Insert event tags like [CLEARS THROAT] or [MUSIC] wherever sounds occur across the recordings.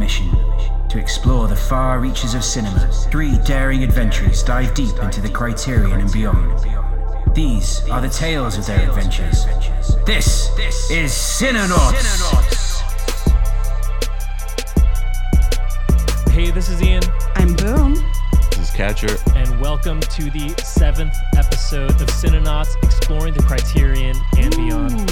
mission to explore the far reaches of cinema. Three daring adventurers dive deep into the criterion and beyond. These are the tales of their adventures. This is Cinenauts! Hey, this is Ian, I'm Boom. This is Catcher. and welcome to the seventh episode of Cinenauts Exploring the Criterion and Beyond.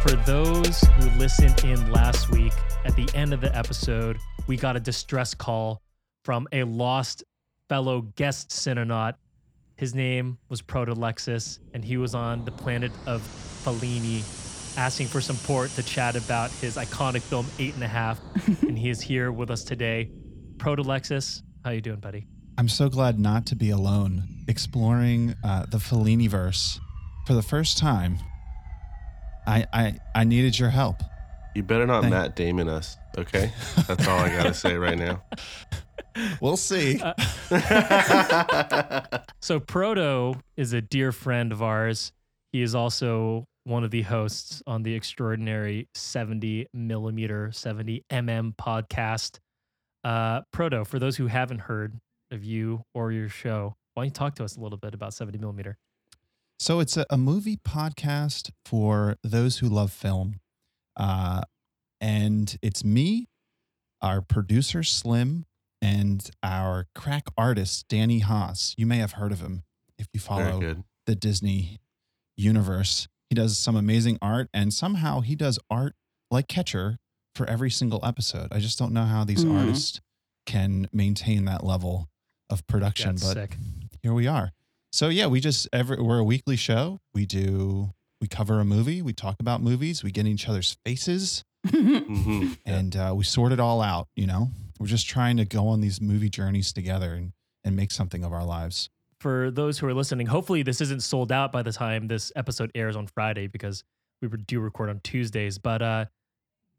For those who listened in last week, at the end of the episode, we got a distress call from a lost fellow guest Cinenaut. His name was Protolexis, and he was on the planet of Fellini, asking for support to chat about his iconic film Eight and a Half. [LAUGHS] and he is here with us today. Protolexis, how you doing, buddy? I'm so glad not to be alone exploring uh, the Fellini verse for the first time. I, I I needed your help. You better not Thank- Matt Damon us, okay? [LAUGHS] That's all I gotta say right now. We'll see. [LAUGHS] So Proto is a dear friend of ours. He is also one of the hosts on the extraordinary 70 millimeter, 70 mm podcast. Uh, Proto, for those who haven't heard of you or your show, why don't you talk to us a little bit about 70 millimeter? So it's a, a movie podcast for those who love film. Uh, and it's me, our producer Slim, and our crack artist Danny Haas. You may have heard of him if you follow the Disney universe. He does some amazing art, and somehow he does art like Catcher for every single episode. I just don't know how these Mhm. artists can maintain that level of production, That's but sick. here we are. So yeah, we just every we're a weekly show. We do we cover a movie, we talk about movies, we get in each other's faces, [LAUGHS] hmm [LAUGHS] and uh, we sort it all out. You know, we're just trying to go on these movie journeys together and and make something of our lives. For those who are listening, hopefully this isn't sold out by the time this episode airs on Friday because we do record on Tuesdays. But uh,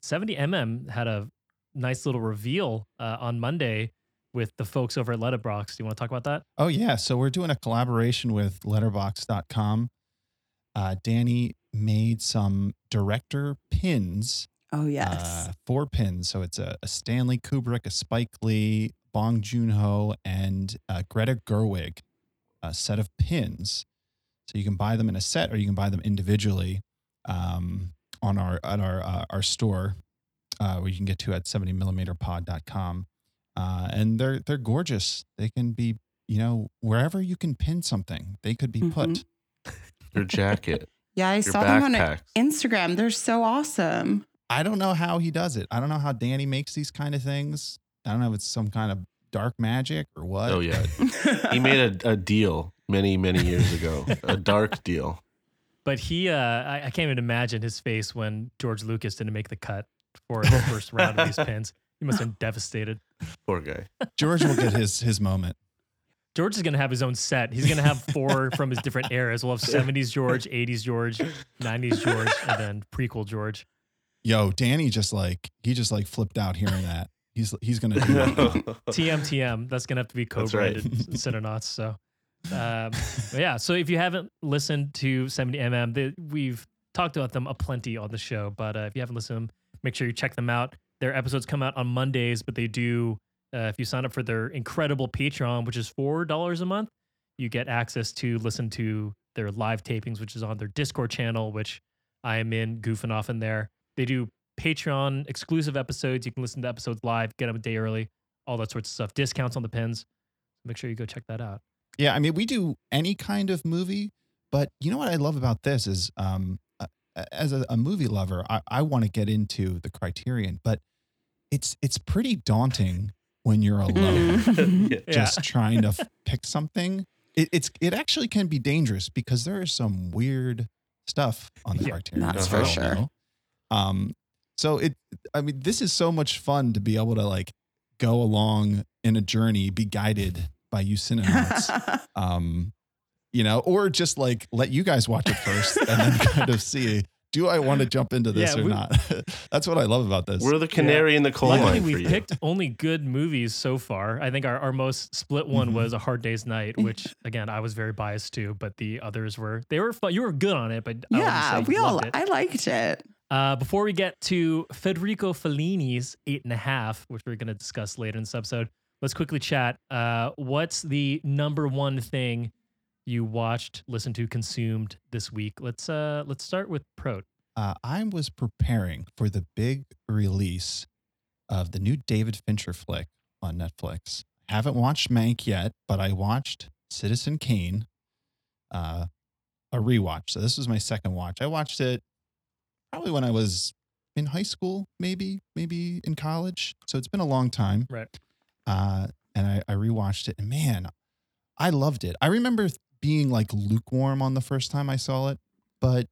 70mm had a nice little reveal uh, on Monday with the folks over at Letterboxd. Do you want to talk about that? Oh yeah, so we're doing a collaboration with Letterboxd.com. Uh, Danny made some director pins oh, yes. uh, four pins. So it's a, a Stanley Kubrick, a Spike Lee, Bong Joon Ho, and uh, Greta Gerwig a set of pins. So you can buy them in a set, or you can buy them individually um, on our at our uh, our store, uh, where you can get to at 70mmPod.com. Uh, and they're they're gorgeous. They can be you know wherever you can pin something, they could be put. Your jacket, yeah, I your saw them on. Instagram. They're so awesome. I don't know how he does it. I don't know how Danny makes these kind of things. I don't know if it's some kind of dark magic or what. Oh yeah, [LAUGHS] he made a, a deal many many years ago, a dark deal. But he, uh, I, I can't even imagine his face when George Lucas didn't make the cut for the first round of these [LAUGHS] pins. He must have been devastated. Poor guy. George will get his his moment. George is going to have his own set. He's going to have four [LAUGHS] from his different eras. We'll have 70s George, 80s George, 90s George, and then prequel George. Yo, Danny just like he just like flipped out hearing that. He's he's gonna do that. [LAUGHS] TM TM. That's gonna have to be That's right. co-branded Cinenauts. So, um, but yeah. So if you haven't listened to 70mm, they, we've talked about them a plenty on the show. But uh, if you haven't listened, to them, make sure you check them out. Their episodes come out on Mondays, but they do. Uh, if you sign up for their incredible Patreon, which is four dollars a month, you get access to listen to their live tapings, which is on their Discord channel, which I am in, goofing off in there. They do Patreon exclusive episodes. You can listen to episodes live, get them a day early, all that sorts of stuff. Discounts on the pins. Make sure you go check that out. Yeah, I mean we do any kind of movie, but you know what I love about this is um as a, a movie lover, I, I want to get into the criterion, but it's it's pretty daunting when you're alone Mm. [LAUGHS] Yeah. just trying to [LAUGHS] f- pick something. It, it's it actually can be dangerous because there is some weird stuff on the Yeah, criterion. that's for sure. know? Um, so it, I mean, this is so much fun to be able to like go along in a journey, be guided by you Cinenauts. [LAUGHS] um, you know, or just like let you guys watch it first and then kind of see do I want to jump into this Yeah, or we- not? [LAUGHS] That's what I love about this. We're the canary in the coal Luckily, mine for we've picked only good movies so far. I think our, our most split one Mhm. was A Hard Day's Night, [LAUGHS] which again I was very biased to, but the others were they were fun. You were good on it, but I yeah, say we all. loved it. I liked it. Uh, before we get to Federico Fellini's Eight and a Half, which we're going to discuss later in this episode, let's quickly chat. Uh, what's the number one thing you watched, listened to, consumed this week? Let's uh, let's start with Prot. Uh, I was preparing for the big release of the new David Fincher flick on Netflix. Haven't watched Mank yet, but I watched Citizen Kane, uh, a rewatch. So this was my second watch. I watched it probably when I was in high school, maybe, maybe in college. So it's been a long time. Right. Uh, and I, I rewatched it, and man, I loved it. I remember being like lukewarm on the first time I saw it, but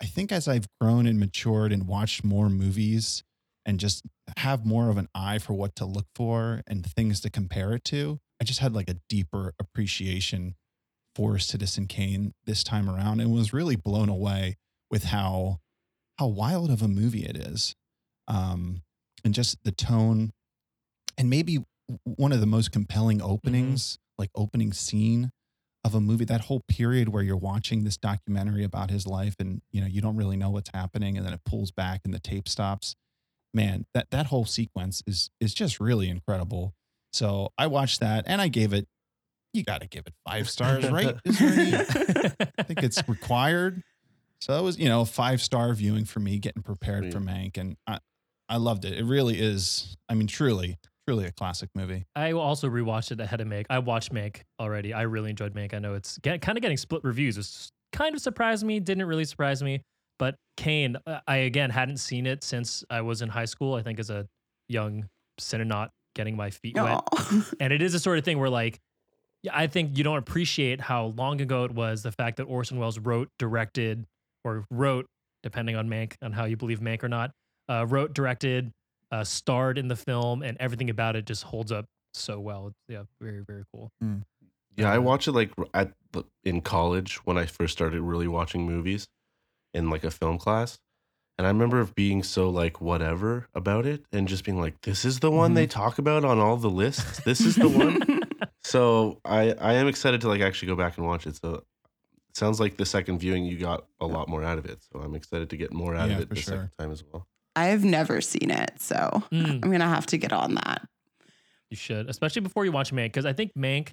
I think as I've grown and matured and watched more movies and just have more of an eye for what to look for and things to compare it to, I just had like a deeper appreciation for Citizen Kane this time around and was really blown away with how how wild of a movie it is. Um, and just the tone and maybe one of the most compelling openings, like opening scene of a movie that whole period where you're watching this documentary about his life and you know you don't really know what's happening and then it pulls back and the tape stops man that that whole sequence is is just really incredible. So i watched that and i gave it you got to give it five stars right? Any- i think it's required. So it was you know a five star viewing for me getting prepared for mank and i i loved it. It really is i mean truly truly a classic movie I also rewatched it ahead of Mank. I watched Mank already. I really enjoyed Mank. I know it's get, kind of getting split reviews. It's kind of surprised me. Didn't really surprise me. But Kane, uh, I again hadn't seen it since I was in high school. I think as a young cinenaut getting my feet wet. [LAUGHS] And it is the sort of thing where like, yeah, I think you don't appreciate how long ago it was. The fact that Orson Welles wrote, directed, or wrote, depending on Mank, on how you believe Mank or not, uh, wrote, directed, uh, starred in the film, and everything about it just holds up so well. Yeah, very very cool. Yeah, I watched it like at the, in college when I first started really watching movies in like a film class. And I remember being so like whatever about it and just being like, this is the one they talk about on all the lists. This is the one. [LAUGHS] so I I am excited to like actually go back and watch it. So it sounds like the second viewing you got a lot more out of it. So I'm excited to get more out Yeah, of it the sure. second time as well. I've never seen it, so Mm, I'm gonna have to get on that. you should, especially before you watch Mank, because I think Mank,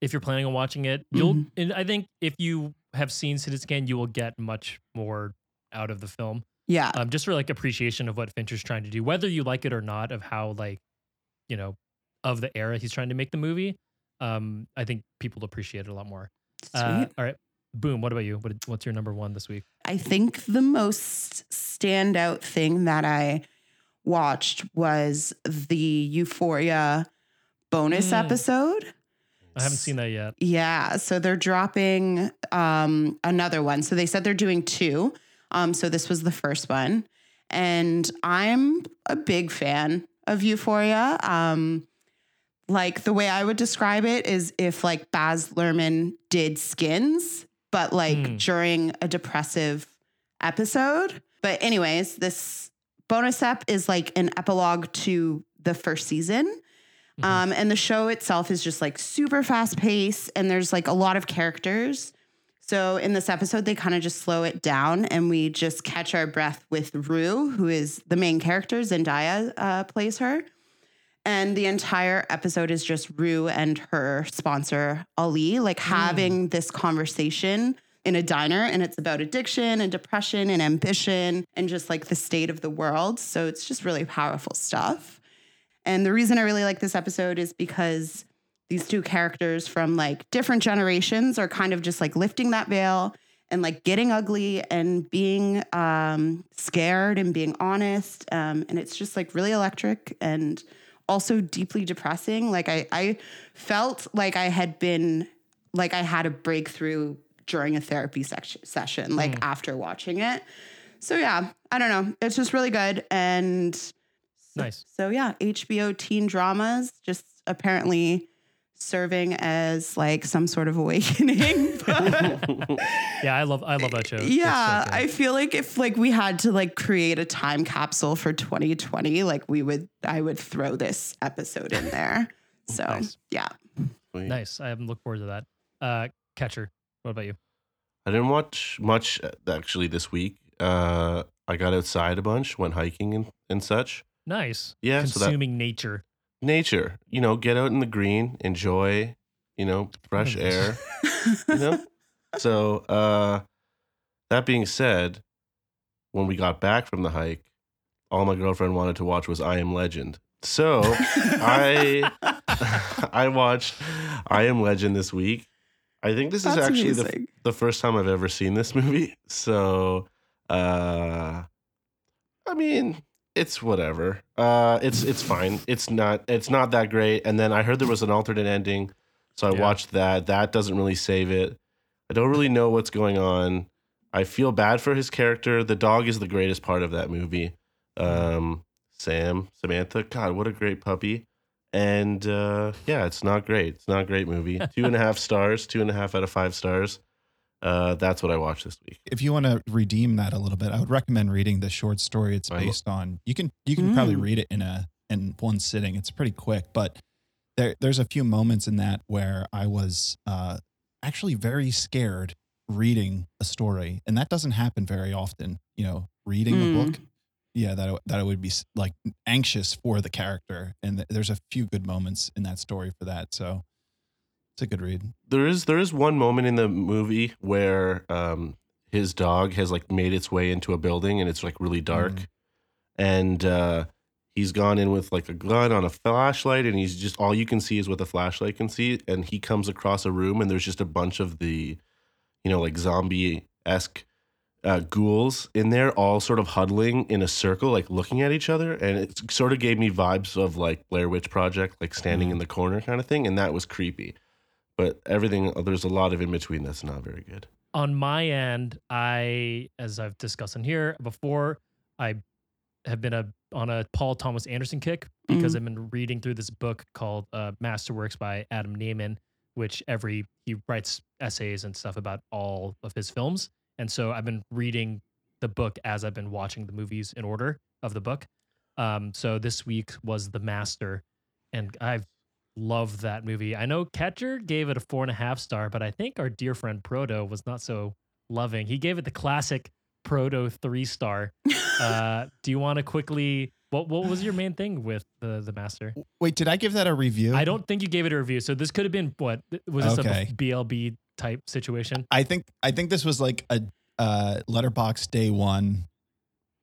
if you're planning on watching it, you'll. Mhm. And I think if you have seen Citizen Kane, you will get much more out of the film. Yeah, um, just for like appreciation of what Fincher's trying to do, whether you like it or not, of how like, you know, of the era he's trying to make the movie. Um, I think people appreciate it a lot more. sweet. Uh, all right, boom. What about you? What, what's your number one this week? I think the most standout thing that I watched was the Euphoria bonus Mm. episode. I haven't seen that yet. Yeah, so they're dropping um, another one. So they said they're doing two. Um, so this was the first one, and I'm a big fan of Euphoria. Um, like the way I would describe it is if like Baz Luhrmann did Skins, but like Mm. during a depressive episode. But anyways, this bonus ep is like an epilogue to the first season. Mhm. Um, and the show itself is just like super fast paced, and there's like a lot of characters. So in this episode, they kind of just slow it down, and we just catch our breath with Rue, who is the main character. Zendaya uh, plays her, and the entire episode is just Rue and her sponsor Ali, like having this conversation in a diner, and it's about addiction and depression and ambition and just like the state of the world. So it's just really powerful stuff. And the reason I really like this episode is because these two characters from like different generations are kind of just like lifting that veil and like getting ugly and being um, scared and being honest. Um, and it's just like really electric and also deeply depressing. Like I, I felt like I had been like I had a breakthrough during a therapy sec- session, like mm. after watching it. So yeah, I don't know. It's just really good and Nice. so yeah, HBO teen dramas just apparently serving as like some sort of awakening. [LAUGHS] But [LAUGHS] Yeah, I love I love that show. It's so yeah. I feel like if like we had to like create a time capsule for 2020, like we would I would throw this episode in there. [LAUGHS] So Nice. yeah. Sweet. nice. I am look forward to that. Uh, Catcher. What about you? I didn't watch much uh, actually this week. Uh, I got outside a bunch, went hiking and, and such. Nice. Yeah, so that Consuming nature. Nature, you know, get out in the green, enjoy, you know, fresh Nice. air. you know? [LAUGHS] So, uh, that being said, when we got back from the hike, all my girlfriend wanted to watch was I Am Legend. So I [LAUGHS] I watched I Am Legend this week. I think this is actually the, the first time I've ever seen this [LAUGHS] movie. So, uh, I mean, it's whatever. Uh, it's it's fine. It's not it's not that great. And then I heard there was an alternate ending, so I Yeah. watched that. That doesn't really save it. I don't really know what's going on. I feel bad for his character. The dog is the greatest part of that movie. Um, Sam, Samantha, God, what a great puppy. And uh, yeah, it's not great. It's not a great movie. Two and a half stars, two and a half out of five stars. Uh, that's what I watched this week. If you want to redeem that a little bit, I would recommend reading the short story it's I based on. You can you can probably Mm. read it in a in one sitting. It's pretty quick, but there there's a few moments in that where I was uh, actually very scared reading a story, and that doesn't happen very often. You know, reading Mm. a book. Yeah, that I- that I would be like anxious for the character, and th- there's a few good moments in that story for that. So it's a good read. There is there is one moment in the movie where um, his dog has like made its way into a building and it's like really dark, Mm. and uh, he's gone in with like a gun on a flashlight, and he's just all you can see is what the flashlight can see, and he comes across a room and there's just a bunch of the, you know, like zombie esque. Uh, ghouls in there, all sort of huddling in a circle, like looking at each other, and it sort of gave me vibes of like Blair Witch Project, like standing Mhm. in the corner kind of thing, and that was creepy but everything there's a lot of in between that's not very good. on my end, I, as I've discussed in here before, I have been a on a Paul Thomas Anderson kick because Mhm. I've been reading through this book called uh, Masterworks by Adam Nayman, which every he writes essays and stuff about all of his films, and so I've been reading the book as I've been watching the movies in order of the book. Um, so this week was The Master, and I've loved that movie. I know Catcher gave it a four and a half star, but I think our dear friend Proto was not so loving. He gave it the classic Proto three star. [LAUGHS] Uh, do you want to quickly? What What was your main thing with the the Master? Wait, did I give that a review? I don't think you gave it a review. So this could have been what was this Okay. a BLB type situation? I think I think this was like a uh, Letterboxd day one,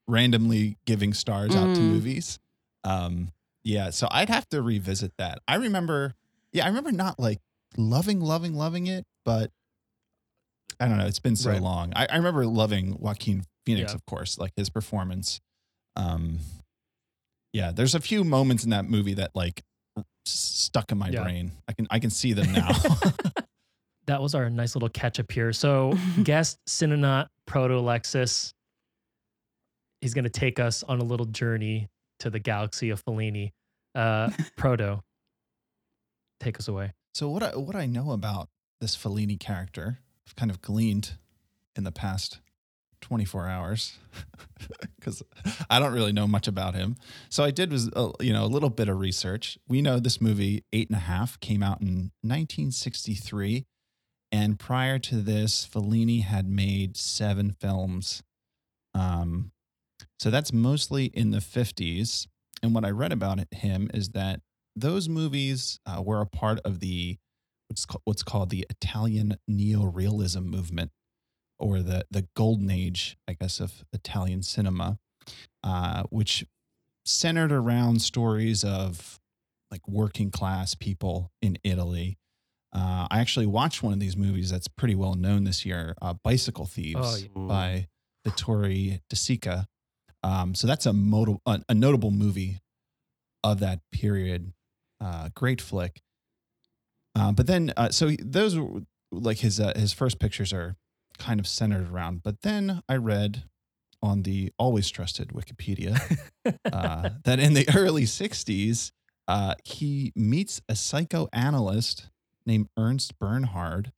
randomly giving stars out to Mm. movies. Um, yeah, so I'd have to revisit that. I remember, yeah, I remember not like loving, loving, loving it, but I don't know. It's been so Right. long. I, I remember loving Joaquin Phoenix, Yeah. of course, like his performance. Um, yeah, there's a few moments in that movie that like stuck in my Yeah. brain. I can I can see them now. [LAUGHS] [LAUGHS] That was our nice little catch up here. So [LAUGHS] guest Cinenaut Proto Lexus. He's going to take us on a little journey to the galaxy of Fellini. Uh, Proto, take us away. So what I what I know about this Fellini character, I've kind of gleaned in the past 24 hours [LAUGHS] because I don't really know much about him. So I did was uh, you know a little bit of research. We know this movie Eight and a Half came out in 1963, and prior to this, Fellini had made seven films. Um, so that's mostly in the 50s. And what I read about it, him is that those movies uh, were a part of the what's called, what's called the Italian neorealism movement, or the the golden age, I guess, of Italian cinema, uh, which centered around stories of like working class people in Italy. Uh, I actually watched one of these movies that's pretty well known this year, uh, Bicycle Thieves Oh, yeah. by Vittorio De Sica. Um, so that's a, moto- a, a notable movie of that period. Uh, great flick. Uh, but then, uh, so those were like his uh, his first pictures are kind of centered around. But then I read on the always trusted Wikipedia [LAUGHS] uh, that in the early '60s, uh, he meets a psychoanalyst named Ernst Bernhard,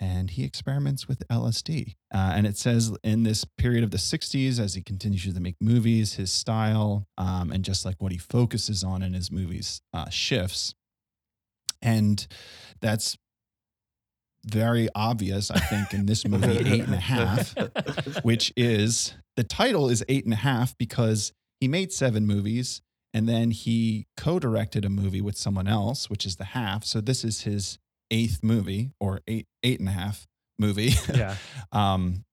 and he experiments with LSD. Uh, and it says in this period of the 60s, as he continues to make movies, his style um, and just like what he focuses on in his movies uh, shifts. And that's very obvious, I think, in this [LAUGHS] movie, eight and a [LAUGHS] half, which is the title is eight and a half because he made seven movies and then he co-directed a movie with someone else, which is the half. So this is his eighth movie or eight eight and a half movie. [LAUGHS] Yeah. um,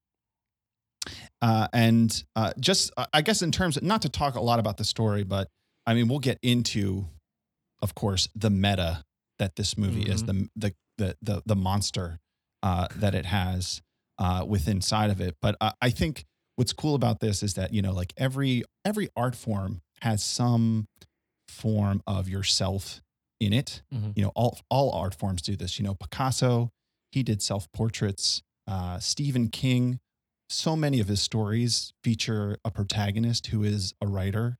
uh, and uh, just, uh, I guess, in terms of not to talk a lot about the story, but I mean, we'll get into, of course, the meta that this movie is, the the the the, the monster uh, that it has uh, within inside of it. But I think what's cool about this is that you know, like every every art form has some form of yourself in it. Mhm. You know, all all art forms do this. You know, Picasso, he did self portraits. Uh, Stephen King, so many of his stories feature a protagonist who is a writer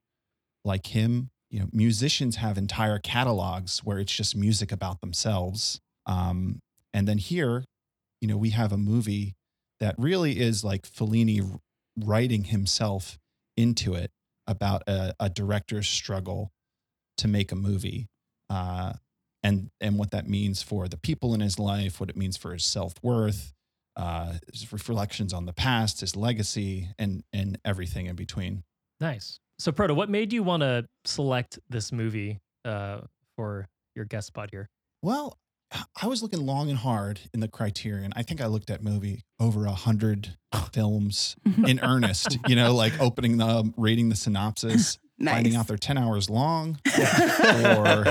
like him. You know, musicians have entire catalogs where it's just music about themselves. Um, and then here, you know, we have a movie that really is like Fellini writing himself into it about a, a director's struggle to make a movie. Uh, and and what that means for the people in his life, what it means for his self worth, uh, his reflections on the past, his legacy, and and everything in between. Nice. So, Proto, what made you want to select this movie uh, for your guest spot here? Well, I was looking long and hard in the Criterion. I think I looked at movie over a hundred [LAUGHS] films [LAUGHS] in earnest. You know, like opening them, reading the synopsis, finding out they're ten hours long, or [LAUGHS]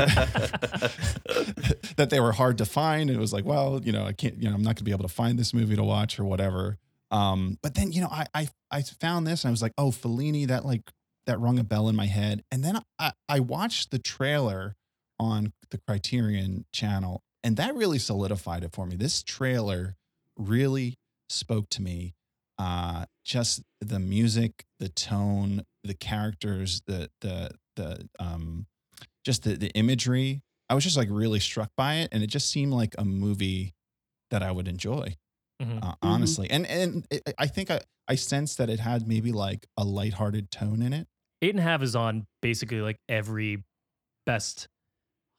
that they were hard to find. It was like, well, you know, I can't, you know, I'm not going to be able to find this movie to watch or whatever. Um, but then, you know, I, I, I found this and I was like, oh, Fellini, that like, that rung a bell in my head. And then I, I watched the trailer on the Criterion channel and that really solidified it for me. This trailer really spoke to me. Uh, just the music, the tone, the characters, the, the, the, um, just the, the imagery. I was just like really struck by it. And it just seemed like a movie that I would enjoy Mhm. uh, honestly. And and it, I think I I sensed that it had maybe like a lighthearted tone in it. Eight and a half is on basically like every best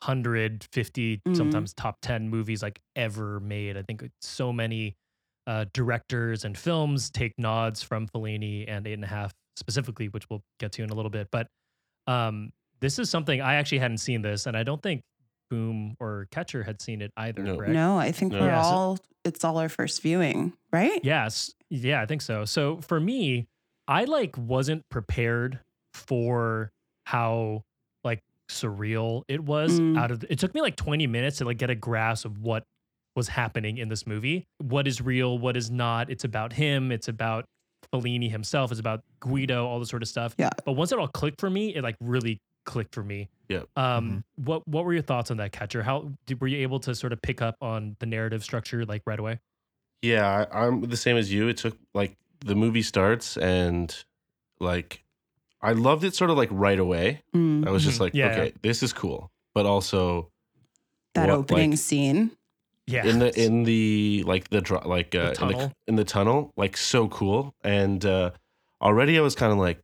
150, Mhm. sometimes top 10 movies like ever made. I think so many uh, directors and films take nods from Fellini and Eight and a Half specifically, which we'll get to in a little bit. But um, this is something I actually hadn't seen this, and I don't think Boom or Catcher had seen it either. No. correct? No, I think No. we're Yeah, so- all, it's all our first viewing, right? Yes. Yeah, I think so. So for me, I like wasn't prepared for how like surreal it was Mm. out of it took me like 20 minutes to like get a grasp of what was happening in this movie. What is real, what is not. It's about him, it's about Fellini himself, it's about Guido, all this sort of stuff. Yeah. But once it all clicked for me, it like really clicked for me. Yeah. Um what what were your thoughts on that catcher? How did, were you able to sort of pick up on the narrative structure like right away? Yeah, I, I'm the same as you. It took like the movie starts and like I loved it sort of like right away. Mm. I was just like, Yeah, okay, this is cool, but also That what, opening like, scene. Yeah. in the in the like the like uh, in tunnel? the in the tunnel, like so cool. And uh already I was kind of like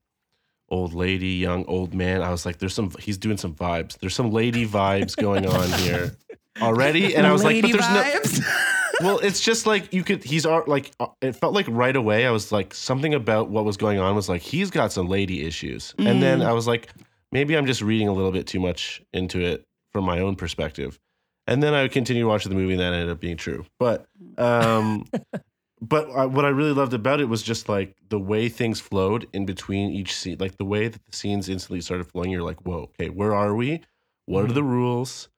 old lady, young old man. I was like, there's some he's doing some vibes. There's some lady vibes going on here [LAUGHS] already. And I was like, but Lady there's no [LAUGHS] well, it's just like you could. He's like uh, it felt like right away. I was like something about what was going on was like he's got some lady issues, and then Mm. I was like maybe I'm just reading a little bit too much into it from my own perspective, and then I continued watching the movie, and that ended up being true. But um, [LAUGHS] but uh, what I really loved about it was just like the way things flowed in between each scene, like the way that the scenes instantly started flowing. You're like, whoa, okay, where are we? What are Mhm. the rules?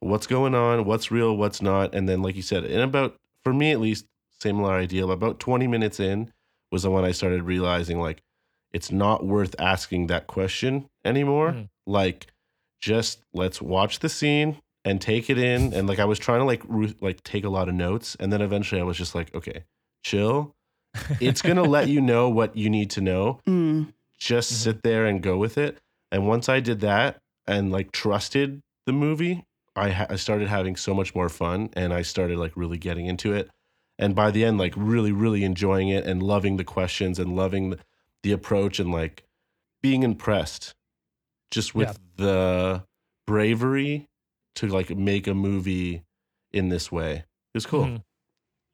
What's going on? What's real? What's not? And then, like you said, in about for me at least, similar idea. About 20 minutes in was the one I started realizing like it's not worth asking that question anymore. Mhm. Like, just let's watch the scene and take it in. And like I was trying to like ru- like take a lot of notes, and then eventually I was just like, okay, chill. It's gonna let you know what you need to know. [LAUGHS] Mm. Just Mhm. sit there and go with it. And once I did that and like trusted the movie, I, ha- I started having so much more fun, and I started like really getting into it. And by the end, like really, really enjoying it and loving the questions and loving the, the approach and like being impressed just with Yeah. the bravery to like make a movie in this way. It was cool. Mhm.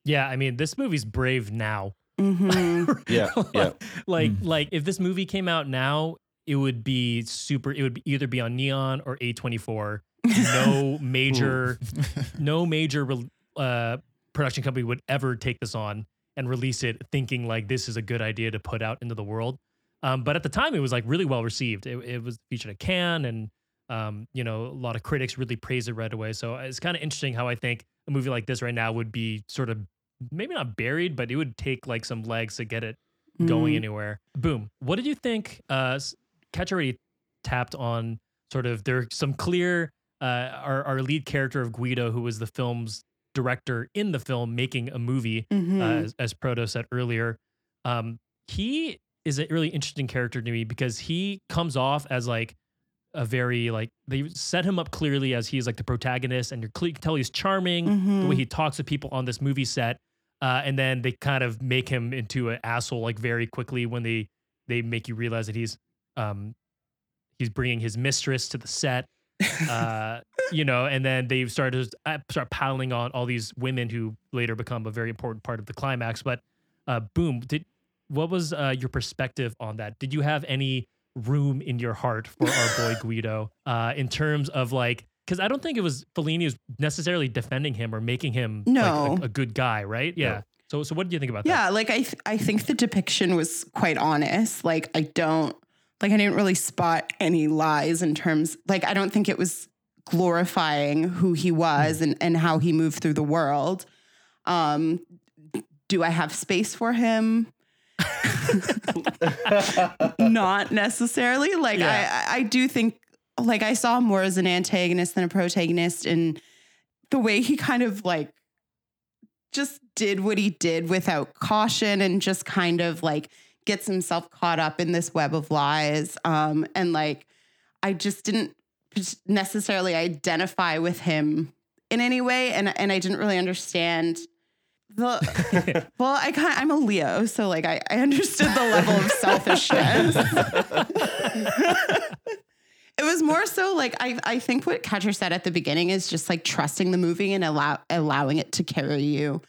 Yeah, I mean, this movie's brave now. hmm [LAUGHS] Yeah, yeah. like Mm. like if this movie came out now, it would be super. It would be either be on Neon or A24. [LAUGHS] No major, no major uh, production company would ever take this on and release it, thinking like this is a good idea to put out into the world. Um, but at the time, it was like really well received. It, it was featured at Cannes, and um, you know, a lot of critics really praise it right away. So it's kind of interesting how I think a movie like this right now would be sort of maybe not buried, but it would take like some legs to get it going Mm. anywhere. Boom. What did you think? Uh, Catch already tapped on sort of there's some clear. Uh, our our lead character of Guido, who was the film's director in the film, making a movie, Mhm. uh, as, as Proto said earlier. Um, he is a really interesting character to me because he comes off as like a very like they set him up clearly as he's like the protagonist, and you're you can tell he's charming the way Mhm. he talks to people on this movie set. Uh, and then they kind of make him into an asshole like very quickly when they they make you realize that he's um he's bringing his mistress to the set [LAUGHS] uh you know and then they start to uh, start piling on all these women who later become a very important part of the climax but uh boom did what was uh your perspective on that did you have any room in your heart for our boy [LAUGHS] guido uh in terms of like because i don't think it was fellini was necessarily defending him or making him like, No. a, a good guy right yeah so so what do you think about that Yeah, like I th- I think the depiction was quite honest. Like I don't like I didn't really spot any lies in terms like I don't think it was glorifying who he was and and how he moved through the world. Um do I have space for him? [LAUGHS] Not necessarily. Like Yeah. I I do think like I saw him more as an antagonist than a protagonist and the way he kind of like just did what he did without caution and just kind of like gets himself caught up in this web of lies. Um, and like, I just didn't necessarily identify with him in any way. And, and I didn't really understand the, well, I kind I'm a Leo. So like, I, I understood the level of selfishness. it was more so like I I think what Catcher said at the beginning is just like trusting the movie and allow allowing it to carry you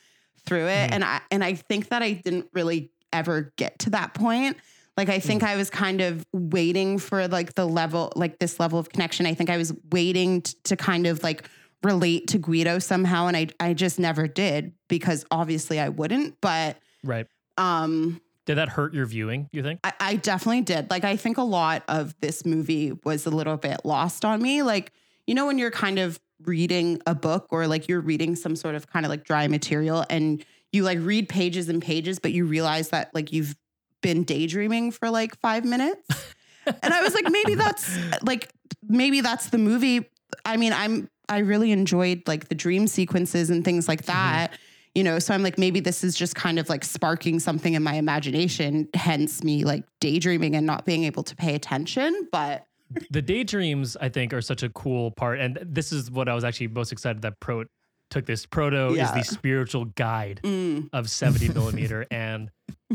through it. Mhm. And I and I think that I didn't really ever get to that point. Like I think I was kind of waiting for like the level like this level of connection. I think I was waiting t- to kind of like relate to Guido somehow and I I just never did because obviously I wouldn't, but right um did that hurt your viewing you think I, I definitely did. Like, I think a lot of this movie was a little bit lost on me. Like, you know, when you're kind of reading a book or like you're reading some sort of kind of like dry material and you like read pages and pages, but you realize that like you've been daydreaming for like five minutes. [LAUGHS] and I was like, maybe that's like, maybe that's the movie. I mean, I'm, I really enjoyed like the dream sequences and things like that you know so i'm like maybe this is just kind of like sparking something in my imagination hence me like daydreaming and not being able to pay attention but the daydreams i think are such a cool part and this is what i was actually most excited that pro took this. Proto is the spiritual guide mm, of 70 [LAUGHS] millimeter and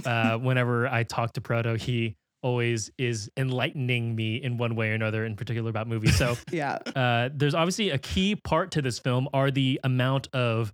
uh, whenever i talk to proto he always is enlightening me in one way or another in particular about movies so [LAUGHS] yeah uh, there's obviously a key part to this film are the amount of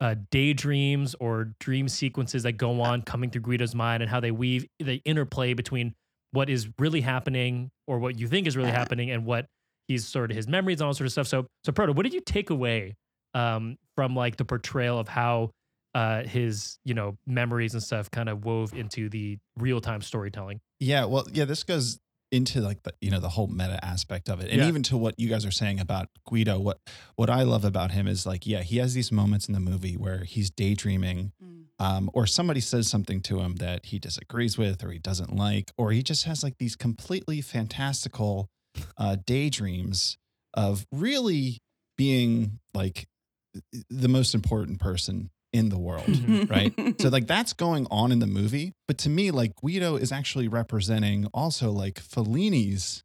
uh, daydreams or dream sequences that go on coming through Guido's mind and how they weave, the interplay between what is really happening or what you think is really happening and what he's sort of his memories and all sort of stuff. So, so Proto, what did you take away um, from like the portrayal of how uh, his, you know, memories and stuff kind of wove into the real time storytelling? Yeah, well, yeah, this goes into like the you know the whole meta aspect of it, and Yeah. even to what you guys are saying about Guido. What what I love about him is like, yeah, he has these moments in the movie where he's daydreaming, Mm. um, or somebody says something to him that he disagrees with, or he doesn't like, or he just has like these completely fantastical uh, daydreams of really being like the most important person in the world Mhm. right? [LAUGHS] so like that's going on in the movie, but to me, like Guido is actually representing also like Fellini's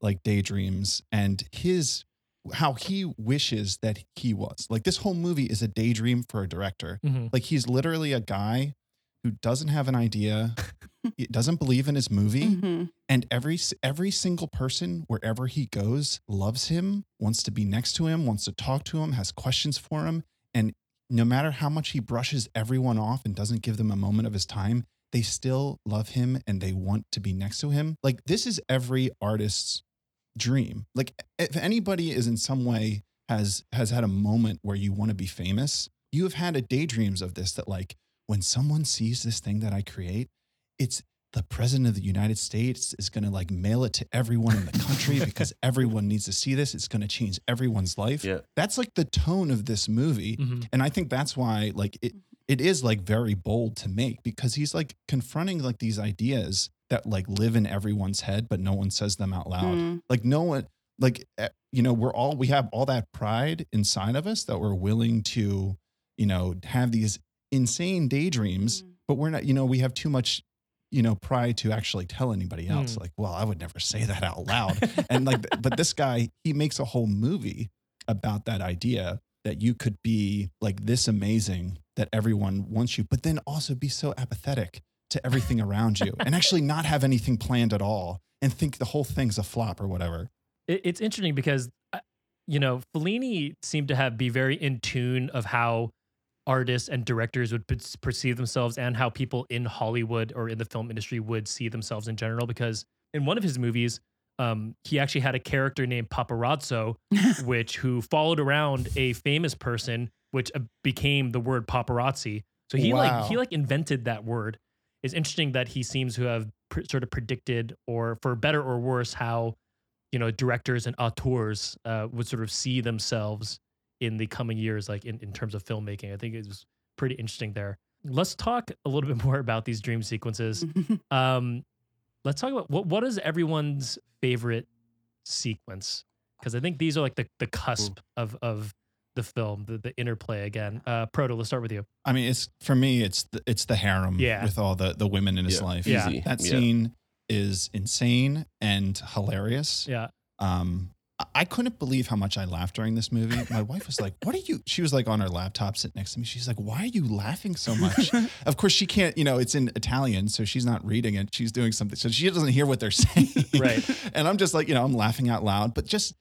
like daydreams and his how he wishes that he was. Like this whole movie is a daydream for a director. Mhm. Like he's literally a guy who doesn't have an idea, doesn't believe in his movie, Mhm. and every every single person wherever he goes loves him, wants to be next to him, wants to talk to him, has questions for him, and no matter how much he brushes everyone off and doesn't give them a moment of his time, they still love him and they want to be next to him. Like this is every artist's dream. Like if anybody is in some way has has had a moment where you want to be famous, you have had a daydreams of this that like when someone sees this thing that I create, it's the president of the United States is going to like mail it to everyone in the country [LAUGHS] because everyone needs to see this. It's going to change everyone's life. Yeah. That's like the tone of this movie. Mhm. And I think that's why like it it is like very bold to make because he's like confronting like these ideas that like live in everyone's head but no one says them out loud. Mm. Like no one like eh, you know we're all we have all that pride inside of us that we're willing to you know have these insane daydreams Mm. but we're not you know we have too much you know pride to actually tell anybody else Mm. like well I would never say that out loud [LAUGHS] and like but this guy he makes a whole movie about that idea that you could be like this amazing that everyone wants you but then also be so apathetic to everything around you and actually not have anything planned at all and think the whole thing's a flop or whatever It, it's interesting because uh, you know Fellini seemed to have be very in tune of how artists and directors would per- perceive themselves and how people in Hollywood or in the film industry would see themselves in general. Because in one of his movies, um, he actually had a character named Paparazzo, [LAUGHS] which who followed around a famous person, which uh, became the word paparazzi. So he like he like invented that word. It's interesting that he seems to have pr- sort of predicted, or for better or worse, how you know directors and auteurs uh, would sort of see themselves in the coming years, like in, in terms of filmmaking. I think it was pretty interesting there. Let's talk a little bit [LAUGHS] more about these dream sequences. [LAUGHS] Um, let's talk about what what is everyone's favorite sequence because I think these are like the the cusp of of the film, the the interplay again. Uh, Proto, let's start with you. I mean, it's for me, it's the, it's the harem Yeah. with all the the women in his Yeah, life. Yeah. easy. that Yeah. scene is insane and hilarious. Yeah, Um, I- I couldn't believe how much I laughed during this movie. My wife was like, "What are you?" She was like on her laptop, sitting next to me. She's like, "Why are you laughing so much?" [LAUGHS] of course, she can't. You know, it's in Italian, so she's not reading it. She's doing something, so she doesn't hear what they're [LAUGHS] saying. Right. And I'm just like, you know, I'm laughing out loud. But just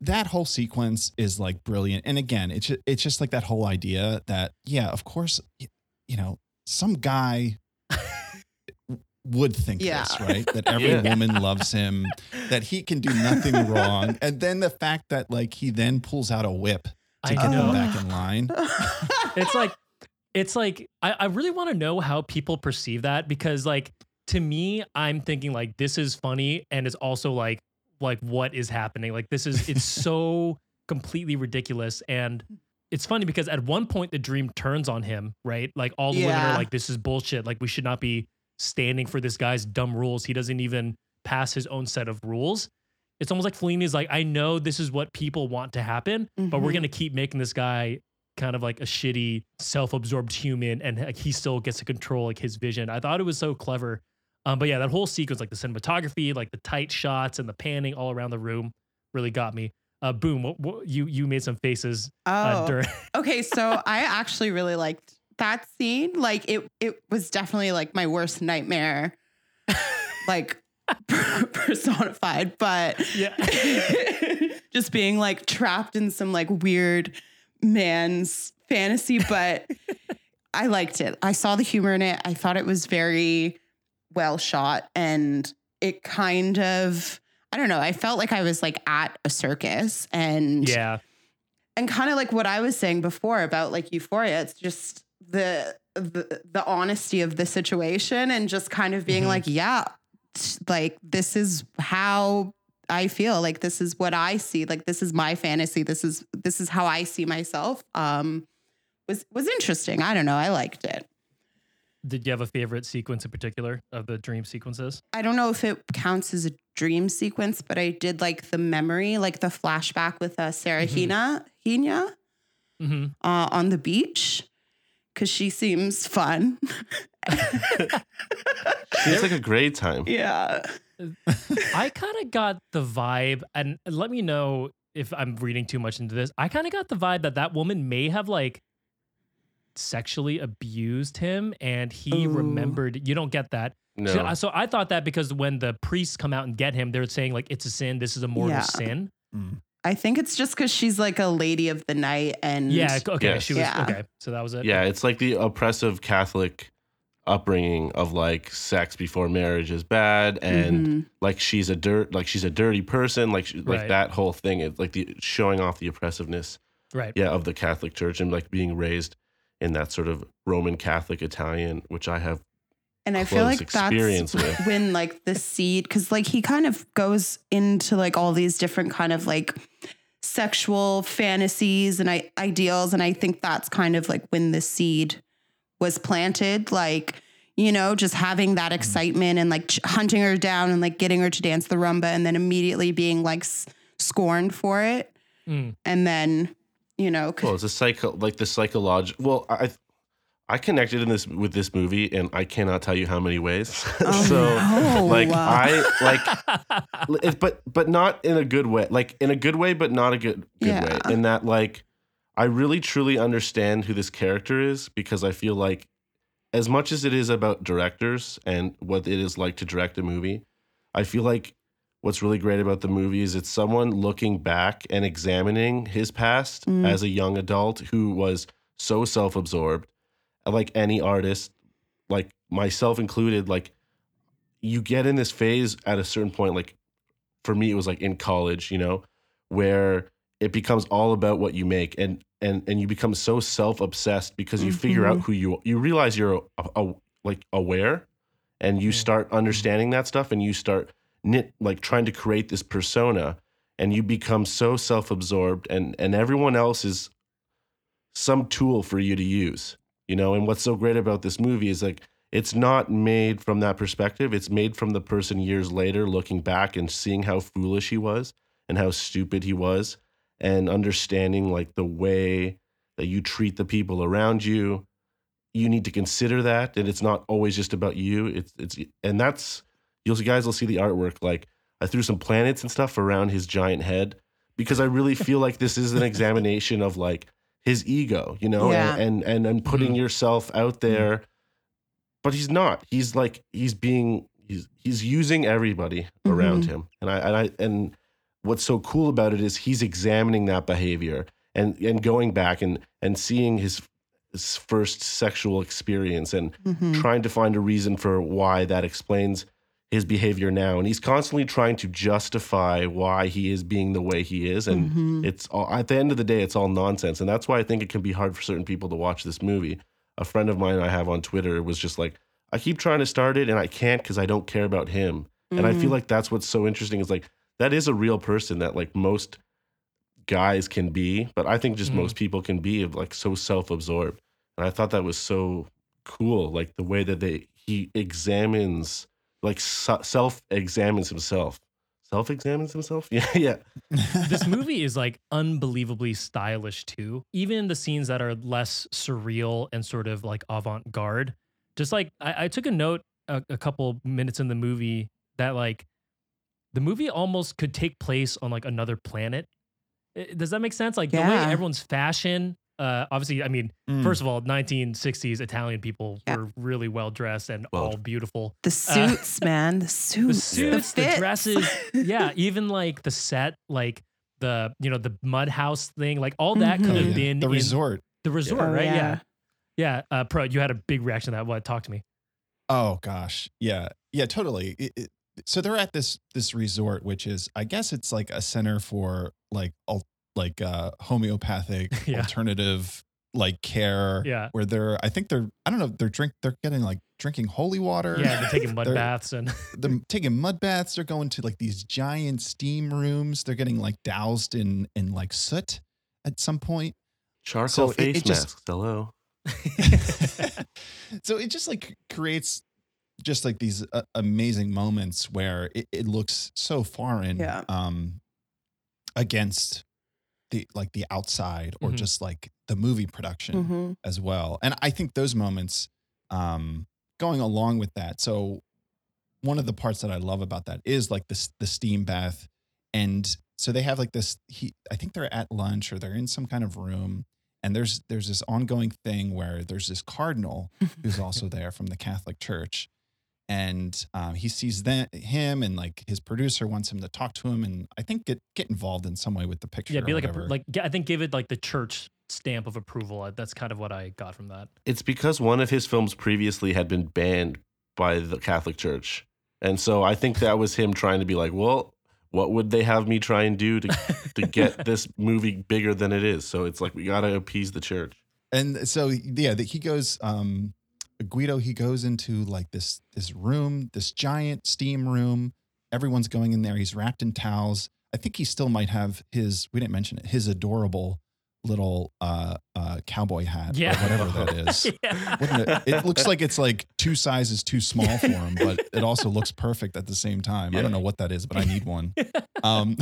that whole sequence is like brilliant. And again, it's just, it's just like that whole idea that yeah, of course, you know, some guy would think Yeah. this, right? That [LAUGHS] every Yeah. woman loves him, that he can do nothing [LAUGHS] wrong. And then the fact that like he then pulls out a whip to I get know. them back in line. [LAUGHS] it's like it's like I, I really want to know how people perceive that because like to me i'm thinking like this is funny and it's also like like what is happening like this is it's so completely ridiculous and it's funny because at one point the dream turns on him right like all the women are like this is bullshit like we should not be standing for this guy's dumb rules he doesn't even pass his own set of rules it's almost like Fellini's like I know this is what people want to happen but we're Mhm. gonna keep making this guy kind of like a shitty, self-absorbed human, and like he still gets to control like his vision. I thought it was so clever. Um, but yeah, that whole sequence, like the cinematography, like the tight shots and the panning all around the room, really got me. Uh, boom! What, what, you you made some faces uh, oh, during. okay. So [LAUGHS] I actually really liked that scene. Like it, it was definitely like my worst nightmare, [LAUGHS] like personified. But Yeah. [LAUGHS] just being like trapped in some like weird man's fantasy. But I liked it. I saw the humor in it. I thought it was very well shot, and it kind of. I don't know. I felt like I was like at a circus and yeah, and kind of like what I was saying before about like euphoria, it's just the the, the honesty of the situation and just kind of being Mhm. like, yeah, like this is how I feel. Like this is what I see. Like this is my fantasy. This is this is how I see myself. Um was was interesting. I don't know. I liked it. did you have a favorite sequence in particular of the dream sequences? I don't know if it counts as a dream sequence, but I did like the memory, like the flashback with uh, Sarah Mhm. Hina, Hina. Mm-hmm. uh, on the beach because she seems fun. It's like a great time. yeah. [LAUGHS] I kind of got the vibe, and let me know if I'm reading too much into this. I kind of got the vibe that that woman may have like sexually abused him, and he Ooh. remembered. You don't get that. No. So, so I thought that because when the priests come out and get him, they're saying like it's a sin. This is a mortal Yeah. sin. Mm. I think it's just because she's like a lady of the night and Yeah. Okay. Yes. She was Yeah. okay. So that was it. Yeah, it's like the oppressive Catholic upbringing of like sex before marriage is bad and Mhm. like she's a dirt like she's a dirty person like she, like Right. that whole thing it's like the showing off the oppressiveness Right. yeah of the Catholic Church and like being raised in that sort of Roman Catholic Italian which I have And I feel close like that's experience with. when like the seed, because like he kind of goes into like all these different kind of like sexual fantasies and I- ideals, and I think that's kind of like when the seed was planted, like you know, just having that excitement and like ch- hunting her down and like getting her to dance the rumba, and then immediately being like s- scorned for it, Mm. and then you know, 'cause- well it's a psycho like the psychological well I I connected in this with this movie and I cannot tell you how many ways [LAUGHS] Oh, so no. like I like [LAUGHS] it, but but not in a good way like in a good way but not a good good Yeah. way in that like i really truly understand who this character is because i feel like as much as it is about directors and what it is like to direct a movie i feel like what's really great about the movie is it's someone looking back and examining his past Mm. as a young adult who was so self-absorbed like any artist like myself included like you get in this phase at a certain point like for me it was like in college you know where it becomes all about what you make and and and you become so self-obsessed because you figure out Mhm. who you you realize you're a, a, like aware and you start mm-hmm. understanding that stuff and you start knit like trying to create this persona and you become so self-absorbed and and everyone else is some tool for you to use you know? And what's so great about this movie is like it's not made from that perspective. It's made from the person years later looking back and seeing how foolish he was and how stupid he was and understanding like the way that you treat the people around you. You need to consider that and it's not always just about you. It's it's and that's you'll you guys will see the artwork. Like i threw some planets and stuff around his giant head because i really feel like this is an examination of like his ego you know Yeah. and, and and and putting Mhm. yourself out there but he's not he's like he's being he's he's using everybody around Mhm. him and i and i and what's so cool about it is he's examining that behavior and and going back and and seeing his his first sexual experience and Mhm. trying to find a reason for why that explains his behavior now and he's constantly trying to justify why he is being the way he is and Mhm. it's all at the end of the day it's all nonsense and that's why i think it can be hard for certain people to watch this movie a friend of mine i have on twitter was just like i keep trying to start it and i can't because i don't care about him and i feel Mhm. like that's what's so interesting is like that is a real person that like most guys can be but i think just Mhm. most people can be of like so self-absorbed and i thought that was so cool like the way that they he examines like self-examines himself self-examines himself [LAUGHS] yeah yeah this [LAUGHS] movie is like unbelievably stylish too. Even the scenes that are less surreal and sort of like avant garde. Just like I, I took a note a, a couple minutes in the movie that like the movie almost could take place on like another planet. I- Does that make sense? Like the way everyone's fashion. Uh, obviously, I mean, Mm. first of all, 1960s Italian people Yeah. were really well dressed and Well, all beautiful. the suits, [LAUGHS] man, the The suits, suits, the, dresses, [LAUGHS] yeah, even like the set, like the you know the mud house thing, like all that could Mhm. have Yeah, been the in resort. The resort, Oh, right? Yeah, yeah. yeah. Uh, Pro, you had a big reaction to that. What? Talk to me. Oh gosh, yeah, yeah, totally. It- it- so they're at this this resort, which is, I guess, it's like a center for like al- like uh, homeopathic [LAUGHS] Yeah. alternative like care. Yeah. where they're, I think they're, I don't know, they're drink, they're getting like drinking holy water. Yeah, they're taking [LAUGHS] mud They're- baths and [LAUGHS] they're taking mud baths. They're going to like these giant steam rooms. They're getting like doused in in like soot at some point. charcoal So it- face it just- masks hello so it just like creates just like these uh, amazing moments where it, it looks so foreign Yeah. um against the like the outside or Mhm. just like the movie production Mhm. as well and i think those moments um going along with that so one of the parts that i love about that is like this the steam bath and so they have like this he i think they're at lunch or they're in some kind of room and there's there's this ongoing thing where there's this cardinal [LAUGHS] who's also there from the catholic church and um, he sees that him and like his producer wants him to talk to him and I think get get involved in some way with the picture. Yeah, be or like a like g- I think give it like the church stamp of approval. That's kind of what I got from that. It's because one of his films previously had been banned by the Catholic Church. And so I think that was him trying to be like, well, what would they have me try and do to to get [LAUGHS] this movie bigger than it is? So it's like we got to appease the church. and so yeah, that he goes. um Guido he goes into like this this room, this giant steam room. Everyone's going in there. He's wrapped in towels. I think he still might have his. We didn't mention it. His adorable little uh uh cowboy hat, or Yeah. whatever that [LAUGHS] is. yeah. It, it looks like it's like two sizes too small for him, but [LAUGHS] it also looks perfect at the same time. I don't know what that is, but I need one. [LAUGHS] Um,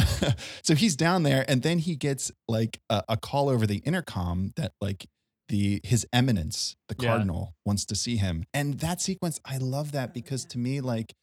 so he's down there, and then he gets like a, a call over the intercom that like the his eminence, the Yeah. cardinal, wants to see him. And that sequence, I love that because to me, like,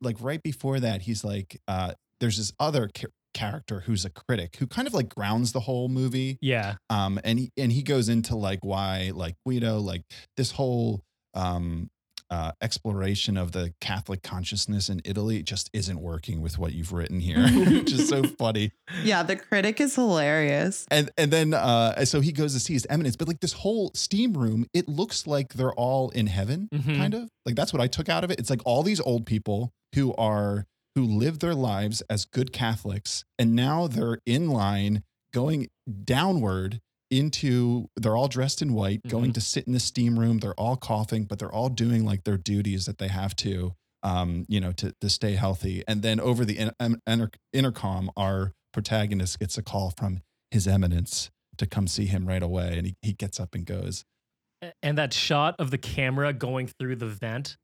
like right before that, he's like, uh, there's this other cha- character who's a critic who kind of like grounds the whole movie yeah. um and he and he goes into like why like guido like this whole um uh exploration of the catholic consciousness in italy just isn't working with what you've written here [LAUGHS] which is so [LAUGHS] funny Yeah, the critic is hilarious. and and then uh so he goes to see his eminence but like this whole steam room it looks like they're all in heaven Mhm. kind of like that's what i took out of it it's like all these old people who are who live their lives as good catholics and now they're in line going downward into they're all dressed in white going Mhm. to sit in the steam room they're all coughing but they're all doing like their duties that they have to um you know to to stay healthy and then over the in, inter- intercom our protagonist gets a call from his eminence to come see him right away and he, he gets up and goes And that shot of the camera going through the vent,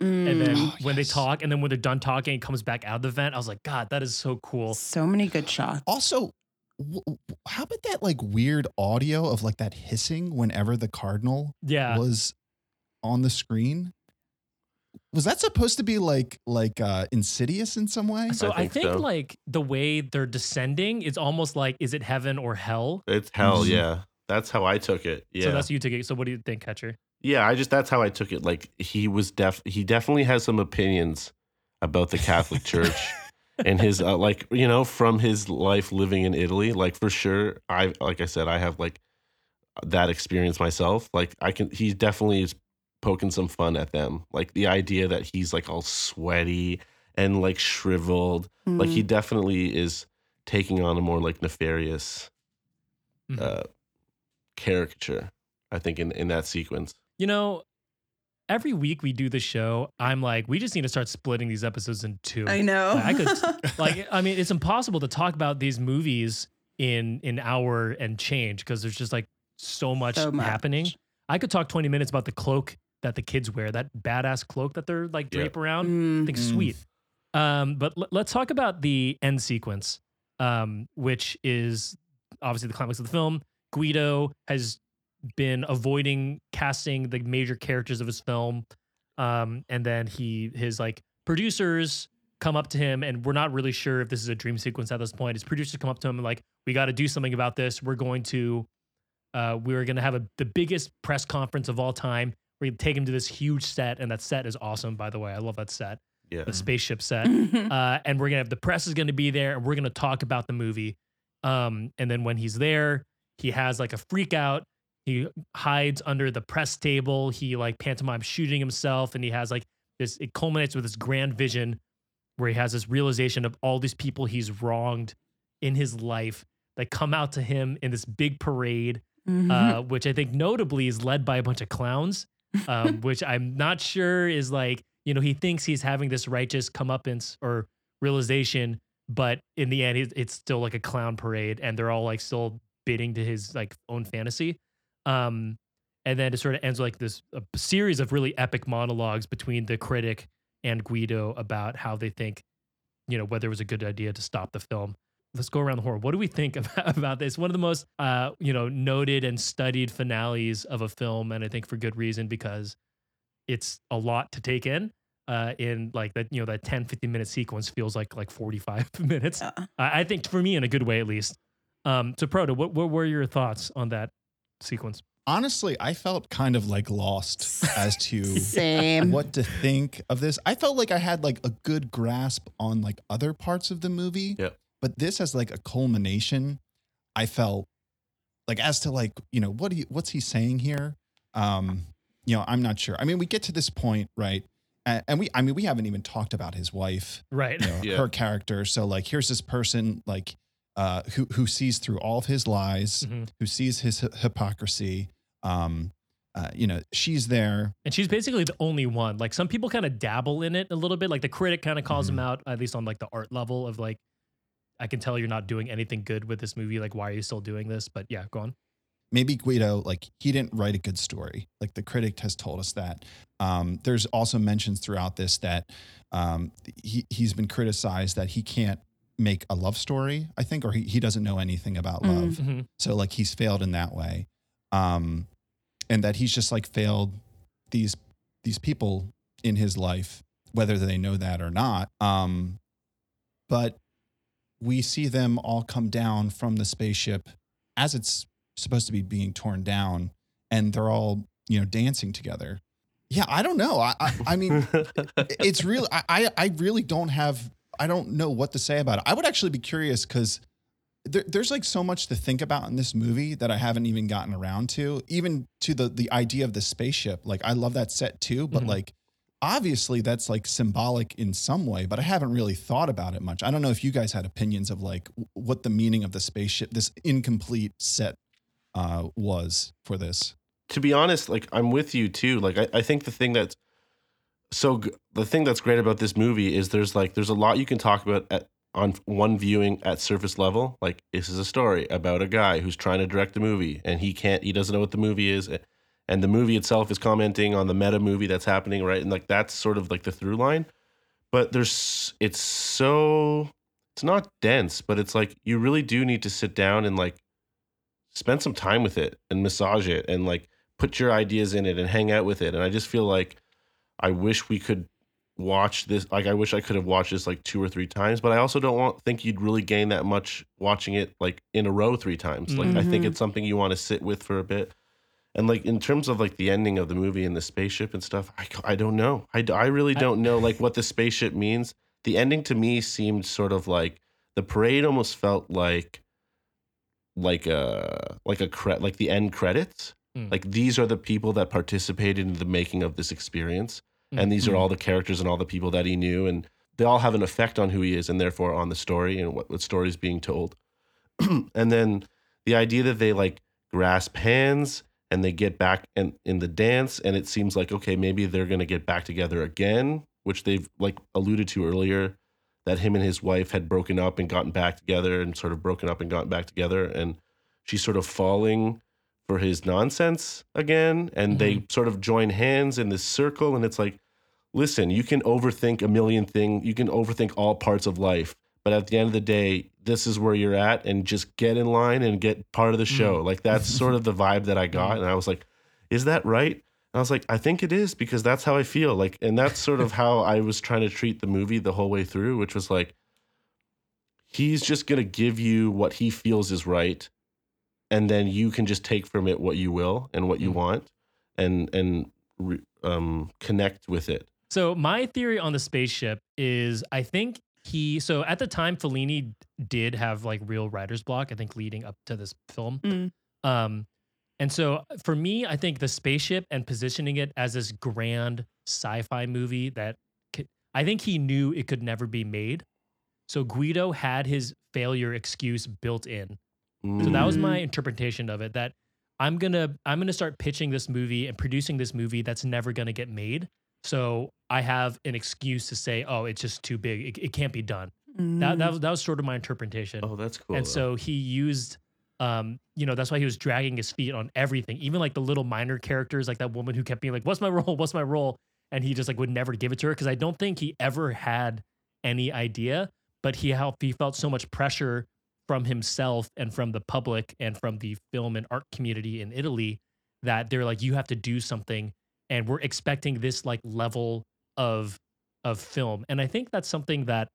and Mm, then Oh, when they talk, and then when they're done talking, it comes back out of the vent. I was like, God, that is so cool. so many good shots. Also, w- w- how about that like weird audio of like that hissing whenever the cardinal Yeah. was on the screen? Was that supposed to be like like uh insidious in some way? So I think think, so. like the way they're descending, is almost like, is it heaven or hell? It's hell, Mhm. yeah. That's how I took it. Yeah. So that's you took it. So what do you think, Catcher? Yeah, I just that's how I took it. Like he was def he definitely has some opinions about the Catholic [LAUGHS] Church and his uh, like you know from his life living in Italy. Like for sure, I like I said, I have like that experience myself. Like I can, he definitely is poking some fun at them. Like the idea that he's like all sweaty and like shriveled. Like Mm. he definitely is taking on a more like nefarious Mhm. uh, caricature. I think in in that sequence. You know, every week we do the show, I'm like, we just need to start splitting these episodes in two. I know. I could- [LAUGHS] like, I mean, it's impossible to talk about these movies in an hour and change because there's just like so much, So much. happening. I could talk 20 minutes about the cloak that the kids wear, that badass cloak that they're like Yeah. drape around. I Mm, think sweet. Um, but l- let's talk about the end sequence, um, which is obviously the climax of the film. Guido has been avoiding casting the major characters of his film, um, and then he his like producers come up to him, and we're not really sure if this is a dream sequence at this point. His producers come up to him and like, "We got to do something about this. We're going to, uh, we're going to have a the biggest press conference of all time. We're going to take him to this huge set, and that set is awesome, by the way. I love that set Yeah. the spaceship set. [LAUGHS] Uh, and we're gonna have the press is gonna be there, and we're gonna talk about the movie. Um, and then when he's there, he has like a freak out. He hides under the press table. He like pantomime shooting himself, and he has like this. It culminates with this grand vision where he has this realization of all these people he's wronged in his life that come out to him in this big parade Mhm. uh, which I think notably is led by a bunch of clowns, um, [LAUGHS] which I'm not sure is like, you know, he thinks he's having this righteous comeuppance or realization, but in the end, it's still like a clown parade and they're all like still bidding to his like own fantasy. Um, and then it sort of ends with like this a series of really epic monologues between the critic and Guido about how they think, you know, whether it was a good idea to stop the film let's go around the horn. What do we think [LAUGHS] about, about this? One of the most, uh, you know, noted and studied finales of a film, and I think for good reason because it's a lot to take in. Uh, in like that, you know, that 10, 15 minute sequence feels like like 45 [LAUGHS] minutes. Yeah. I, I think for me, in a good way at least. Um, so Proto, what what were your thoughts on that sequence? honestly, I felt kind of like lost as to [LAUGHS] Same. what to think of this. I felt like I had like a good grasp on like other parts of the movie. Yep. But this as like a culmination, I felt like as to like, you know, what do you what's he saying here? Um, you know, I'm not sure. I mean, we get to this point, right? And, and we I mean, we haven't even talked about his wife, Right. you know, [LAUGHS] Yeah. her character. So like here's this person like uh who who sees through all of his lies, Mhm. who sees his hy- hypocrisy. Um uh, you know, she's there. And she's basically the only one. Like some people kind of dabble in it a little bit. Like the critic kind of calls him Mhm. out, at least on like the art level of like, I can tell you're not doing anything good with this movie. Like, why are you still doing this? But yeah, go on. maybe Guido, like he didn't write a good story. Like the critic has told us that. Um, there's also mentions throughout this that um, he he's been criticized that he can't make a love story. I think, or he he doesn't know anything about Mm. love. Mhm. So like he's failed in that way, um, and that he's just like failed these these people in his life, whether they know that or not. Um, but we see them all come down from the spaceship as it's supposed to be being torn down, and they're all you know dancing together. Yeah, I don't know. I I, I mean, [LAUGHS] it's really I, I I really don't have I don't know what to say about it. I would actually be curious because there, there's like so much to think about in this movie that I haven't even gotten around to, even to the the idea of the spaceship. Like I love that set too, but Mhm. like obviously that's like symbolic in some way, but I haven't really thought about it much. I don't know if you guys had opinions of like what the meaning of the spaceship, this incomplete set, uh, was for this. to be honest, like I'm with you too. Like I, I think the thing that's so the thing that's great about this movie is there's like there's a lot you can talk about at on one viewing at surface level. Like this is a story about a guy who's trying to direct a movie and he can't he doesn't know what the movie is and the movie itself is commenting on the meta movie that's happening, right? And like that's sort of like the through line. But there's it's so it's not dense, but it's like you really do need to sit down and like spend some time with it and massage it and like put your ideas in it and hang out with it. And I just feel like I wish we could watch this. Like I wish I could have watched this like two or three times, but I also don't want think you'd really gain that much watching it like in a row three times. Like I think Mhm. it's something you want to sit with for a bit. And like in terms of like the ending of the movie and the spaceship and stuff, I, I don't know. I, I really don't know [LAUGHS] like what the spaceship means. The ending to me seemed sort of like the parade almost felt like like a like a cre- like the end credits. Mm. Like these are the people that participated in the making of this experience, and these are Mhm. all the characters and all the people that he knew, and they all have an effect on who he is, and therefore on the story and what what story is being told. [CLEARS THROAT] and then the idea that they like grasp hands and they get back and in the dance, and it seems like okay, maybe they're gonna get back together again, which they've like alluded to earlier that him and his wife had broken up and gotten back together and sort of broken up and gotten back together and she's sort of falling for his nonsense again and they mm-hmm. sort of join hands in this circle and it's like listen you can overthink a million things you can overthink all parts of life but at the end of the day this is where you're at and just get in line and get part of the show mm. like that's sort of the vibe that i [LAUGHS] got and i was like is that right and I was like, I think it is because that's how I feel. Like, and that's sort of how I was trying to treat the movie the whole way through, which was like, he's just going to give you what he feels is right. And then you can just take from it what you will and what you Mm. want and, and, re, um, connect with it. So my theory on the spaceship is I think he so at the time Fellini did have like real writer's block, I think leading up to this film. Mm. Um and so for me, I think the spaceship and positioning it as this grand sci-fi movie that could, I think he knew it could never be made. So Guido had his failure excuse built in. So that was Mm. my interpretation of it that I'm to I'm to start pitching this movie and producing this movie that's never to get made. So I have an excuse to say, "Oh, it's just too big. It, it can't be done." That that was that was sort of my interpretation. Oh, that's cool. and though. so he used um you know that's why he was dragging his feet on everything even like the little minor characters like that woman who kept being like what's my [LAUGHS] role what's my role and he just like would never give it to her because i don't think he ever had any idea but he how he felt so much pressure from himself and from the public and from the film and art community in italy that they're like you have to do something and we're expecting this like level of of film and i think that's something that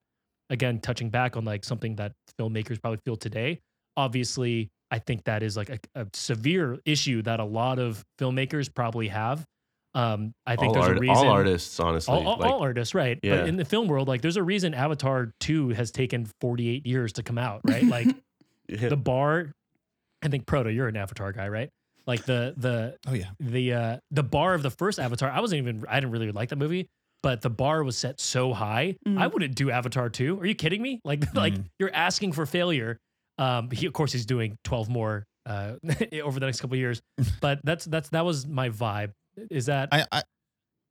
again touching back on like something that filmmakers probably feel today obviously I think that is like a, a severe issue that a lot of filmmakers probably have. Um, I think all, there's art- a reason. all artists, honestly. all, all- like, all artists, right? Yeah. But in the film world, like there's a reason Avatar 2 has taken 48 years to come out, right? Like [LAUGHS] yeah. the bar, I think Proto, you're an Avatar guy, right? Like the the Oh yeah. the uh the bar of the first Avatar, I wasn't even I didn't really like that movie, but the bar was set so high. Mm. I wouldn't do Avatar 2. Are you kidding me? Like [LAUGHS] like Mhm. you're asking for failure. Um he of course he's doing 12 more uh [LAUGHS] over the next couple of years. But that's that's that was my vibe. Is that I, I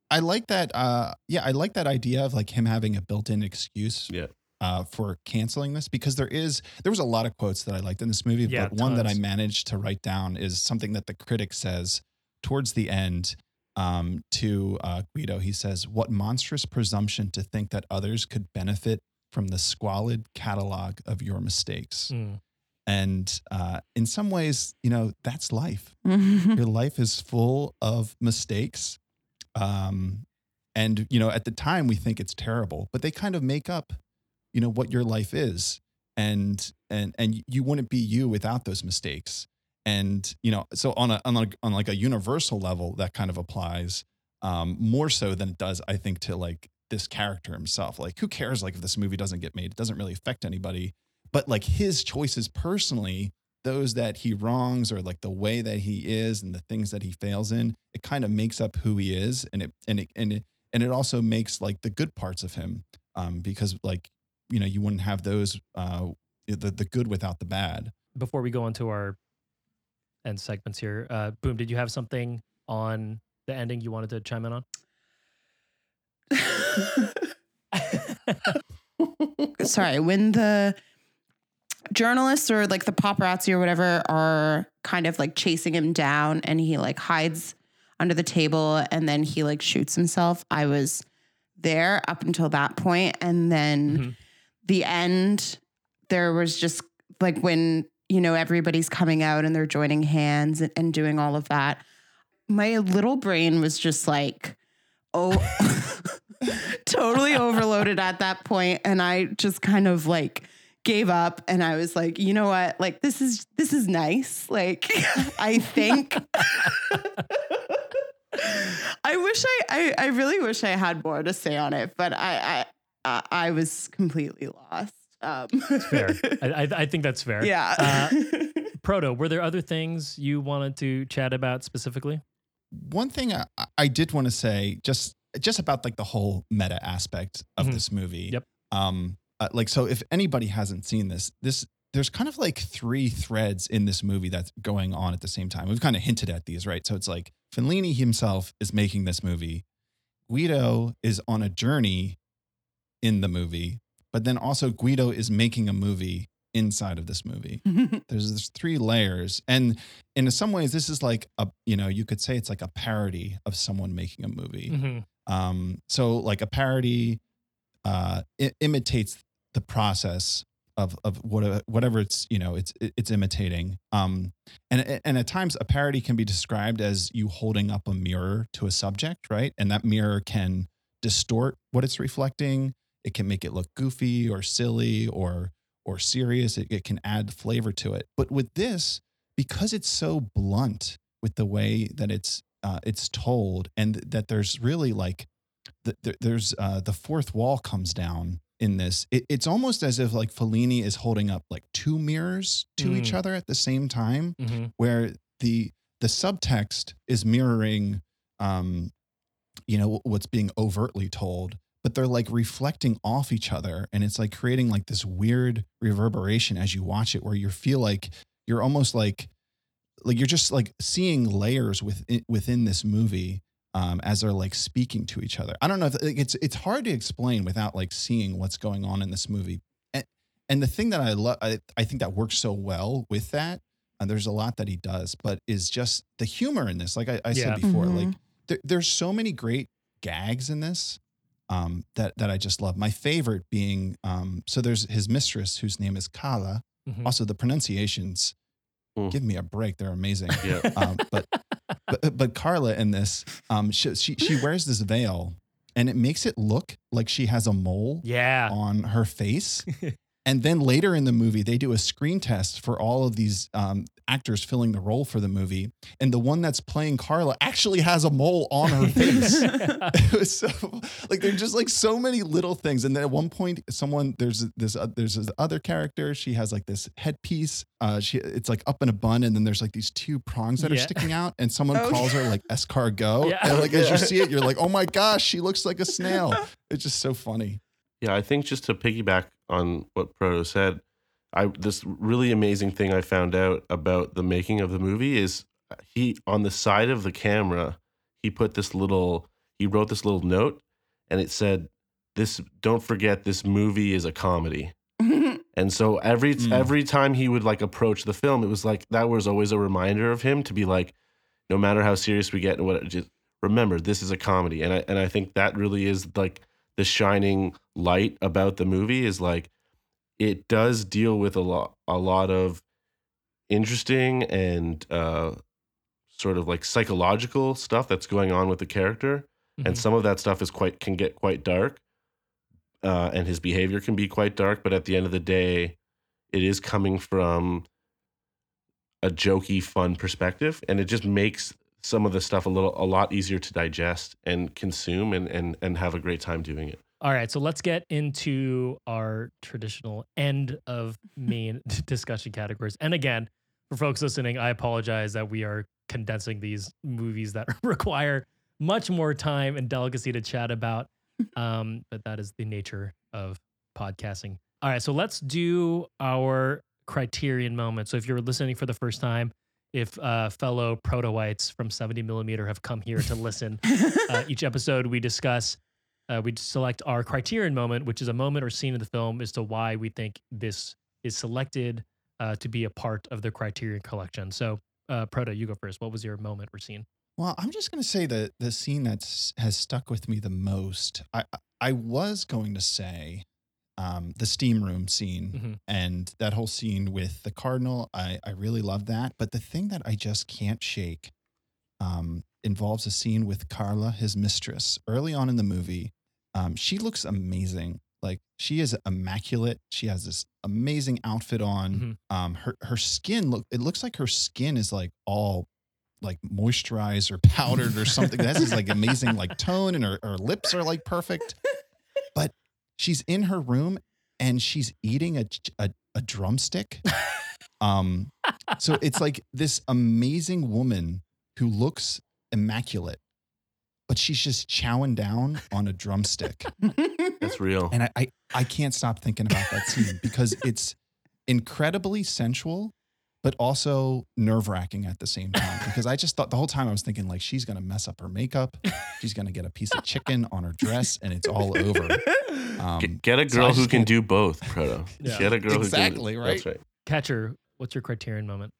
I like that. Uh, yeah, I like that idea of like him having a built-in excuse. Yeah. Uh, for canceling this because there is there was a lot of quotes that I liked in this movie, Yeah, but one that I managed to write down is something that the critic says towards the end um, to uh, Guido. He says, "What monstrous presumption to think that others could benefit from the squalid catalog of your mistakes." Mm, And uh, in some ways, you know, that's life. [LAUGHS] Your life is full of mistakes um and you know at the time we think it's terrible but they kind of make up you know what your life is. And and and you wouldn't be you without those mistakes. And you know so on a on, a, on like a universal level that kind of applies um more so than it does i think to like this character himself. Like who cares like if this movie doesn't get made? It doesn't really affect anybody but like his choices personally those that he wrongs or like the way that he is and the things that he fails in it kind of makes up who he is and it and it and it and it also makes like the good parts of him um because like you know you wouldn't have those uh the the good without the bad before we go into our end segments here, uh Boom, did you have something on the ending you wanted to chime in on? [LAUGHS] [LAUGHS] Sorry, when the journalists or like the paparazzi or whatever are kind of like chasing him down and he like hides under the table and then he like shoots himself. I was there up until that point and then Mhm. the end there was just like when you know everybody's coming out and they're joining hands and, and doing all of that my little brain was just like oh [LAUGHS] totally overloaded at that point and i just kind of like gave up and i was like you know what like this is this is nice like i think [LAUGHS] i wish I, I i really wish i had more to say on it but i i i, I was completely lost um Fair. I, I, I think that's fair. yeah Uh, [LAUGHS] Proto, were there other things you wanted to chat about specifically? one thing I, I did want to say just just about like the whole meta aspect of Mhm. this movie. Yep. Um, uh, like so, if anybody hasn't seen this, this there's kind of like three threads in this movie that's going on at the same time. We've kind of hinted at these, right? So it's like Fellini himself is making this movie. Guido is on a journey in the movie, but then also Guido is making a movie inside of this movie [LAUGHS] there's there's three layers and in some ways this is like a you know you could say it's like a parody of someone making a movie Mhm. um so like a parody uh imitates the process of of what whatever it's you know it's it's imitating. Um and and at times a parody can be described as you holding up a mirror to a subject right? And that mirror can distort what it's reflecting. It can make it look goofy or silly or or serious. It, it can add flavor to it. But with this because it's so blunt with the way that it's uh, it's told and that there's really like the, there's uh, the fourth wall comes down in this it, it's almost as if like Fellini is holding up like two mirrors to each Mm. other at the same time Mhm. where the the subtext is mirroring um you know what's being overtly told but they're like reflecting off each other and it's like creating like this weird reverberation as you watch it where you feel like you're almost like like you're just like seeing layers within within this movie um, as they're like speaking to each other. I don't know if like, it's it's hard to explain without like seeing what's going on in this movie. And and the thing that I love, I, I think that works so well with that. And there's a lot that he does, but is just the humor in this. Like I, I Yeah. said before, Mhm. like there, there's so many great gags in this um, that that I just love. My favorite being um, so there's his mistress whose name is Carla. Mhm. Also, the pronunciations Mm. give me a break; they're amazing. [LAUGHS] Yeah. Um, but, but but Carla in this, um, she, she she wears this veil, and it makes it look like she has a mole Yeah. on her face. [LAUGHS] And then later in the movie, they do a screen test for all of these um, actors filling the role for the movie. And the one that's playing Carla actually has a mole on her face. [LAUGHS] [LAUGHS] it was so like there's just like so many little things. And then at one point, someone there's this uh, there's this other character. She has like this headpiece. Uh, she it's like up in a bun, and then there's like these two prongs that are sticking out. And someone Oh, calls her like escargot. Yeah. And like as you see it, you're like, [LAUGHS] oh my gosh, she looks like a snail. It's just so funny. Yeah, I think just to piggyback on what Proto said, I this really amazing thing I found out about the making of the movie is he on the side of the camera, he put this little he wrote this little note and it said this don't forget this movie is a comedy. [LAUGHS] And so every Mm. every time he would like approach the film, it was like that was always a reminder of him to be like, no matter how serious we get and what, just remember this is a comedy. And I and I think that really is like the shining light about the movie is like it does deal with a lot a lot of interesting and uh, sort of like psychological stuff that's going on with the character and Mhm. some of that stuff is quite can get quite dark uh, and his behavior can be quite dark but at the end of the day it is coming from a jokey fun perspective and it just makes some of the stuff a little a lot easier to digest and consume and and, and have a great time doing it All right, so let's get into our traditional end of [LAUGHS] main discussion categories. And again, for folks listening, I apologize that we are condensing these movies that [LAUGHS] require much more time and delicacy to chat about. [LAUGHS] Um, but that is the nature of podcasting. All right, so let's do our criterion moment. So if you're listening for the first time, if uh, fellow proto-whites from 70 millimeter have come here to listen, [LAUGHS] uh, each episode we discuss uh, we select our criterion moment which is a moment or scene in the film as to why we think this is selected uh, to be a part of the criterion collection. So uh, proto you go first. What was your moment or scene? Well, I'm just going to say that the scene that's has stuck with me the most. I I- I was going to say um, the steam room scene Mhm. and that whole scene with the cardinal. I I really love that. But the thing that I just can't shake um, involves a scene with Carla, his mistress, early on in the movie. Um, she looks amazing. Like she is immaculate. She has this amazing outfit on. Mhm. Um, her her skin look. It looks like her skin is like all like moisturized or powdered or something. That's this like amazing like tone, and her, her lips are like perfect. [LAUGHS] But she's in her room and she's eating a a, a drumstick. [LAUGHS] Um, so it's like this amazing woman who looks immaculate, but she's just chowing down on a drumstick. that's real And I, I, I can't stop thinking about that scene because it's incredibly sensual, but also nerve wracking at the same time. [LAUGHS] Because I just thought the whole time I was thinking like she's gonna mess up her makeup, she's gonna get a piece of chicken on her dress, and it's all over. [LAUGHS] Um, Get, get a so girl who can can't- do both, Proto. Yeah. Get a girl Exactly, who can, right? That's right. catcher what's your criterion moment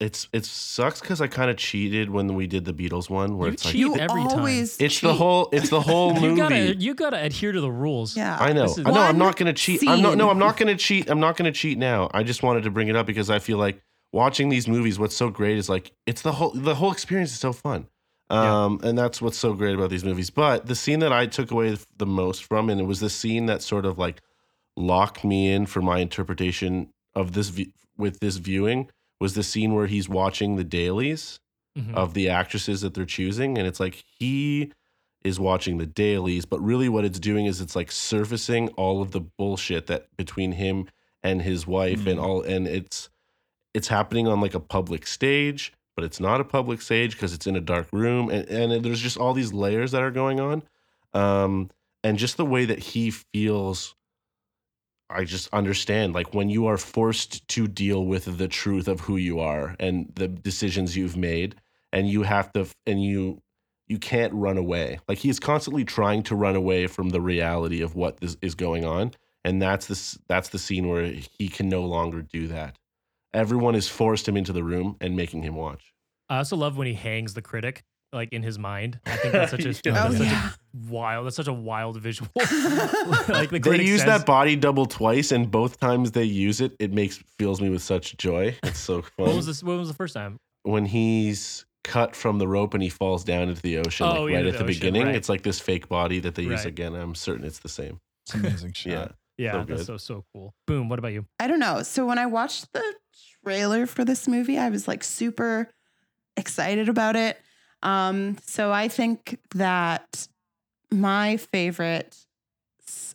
It's it sucks because I kind of cheated when we did the Beatles one, where You it's like you every time. always it's the whole it's the whole movie. [LAUGHS] you gotta you gotta adhere to the rules Yeah. I know. This is I know. I'm not going to cheat. I'm not. No. I'm not going to cheat. I'm not going to cheat now. I just wanted to bring it up because I feel like watching these movies. What's so great is like it's the whole the whole experience is so fun. Yeah. Um, and that's what's so great about these movies. But the scene that I took away the most from, and it was the scene that sort of like locked me in for my interpretation of this with this viewing, was the scene where he's watching the dailies Mhm. of the actresses that they're choosing and it's like he is watching the dailies but really what it's doing is it's like surfacing all of the bullshit that between him and his wife and Mm. all and it's it's happening on like a public stage but it's not a public stage because it's in a dark room and, and there's just all these layers that are going on um and just the way that he feels I just understand like when you are forced to deal with the truth of who you are and the decisions you've made and you have to and you you can't run away. Like he's constantly trying to run away from the reality of what this is going on and that's this that's the scene where he can no longer do that. Everyone is forced him into the room and making him watch. i also love when he hangs the critic like in his mind i think [LAUGHS] that's such a, Yeah. that's Oh, such yeah. a wild that's such a wild visual [LAUGHS] [LAUGHS] like the They critic use says- that body double twice and both times they use it it makes fills me with such joy. It's so fun. what was this what was the first time when he's cut from the rope and he falls down into the ocean Oh, like right at the the ocean, beginning right. it's like this fake body that they use again i'm certain it's the same It's amazing shot. yeah Yeah, So that's so so cool. Boom. What about you? I don't know. So when I watched the trailer for this movie, I was like super excited about it. Um, so I think that my favorite,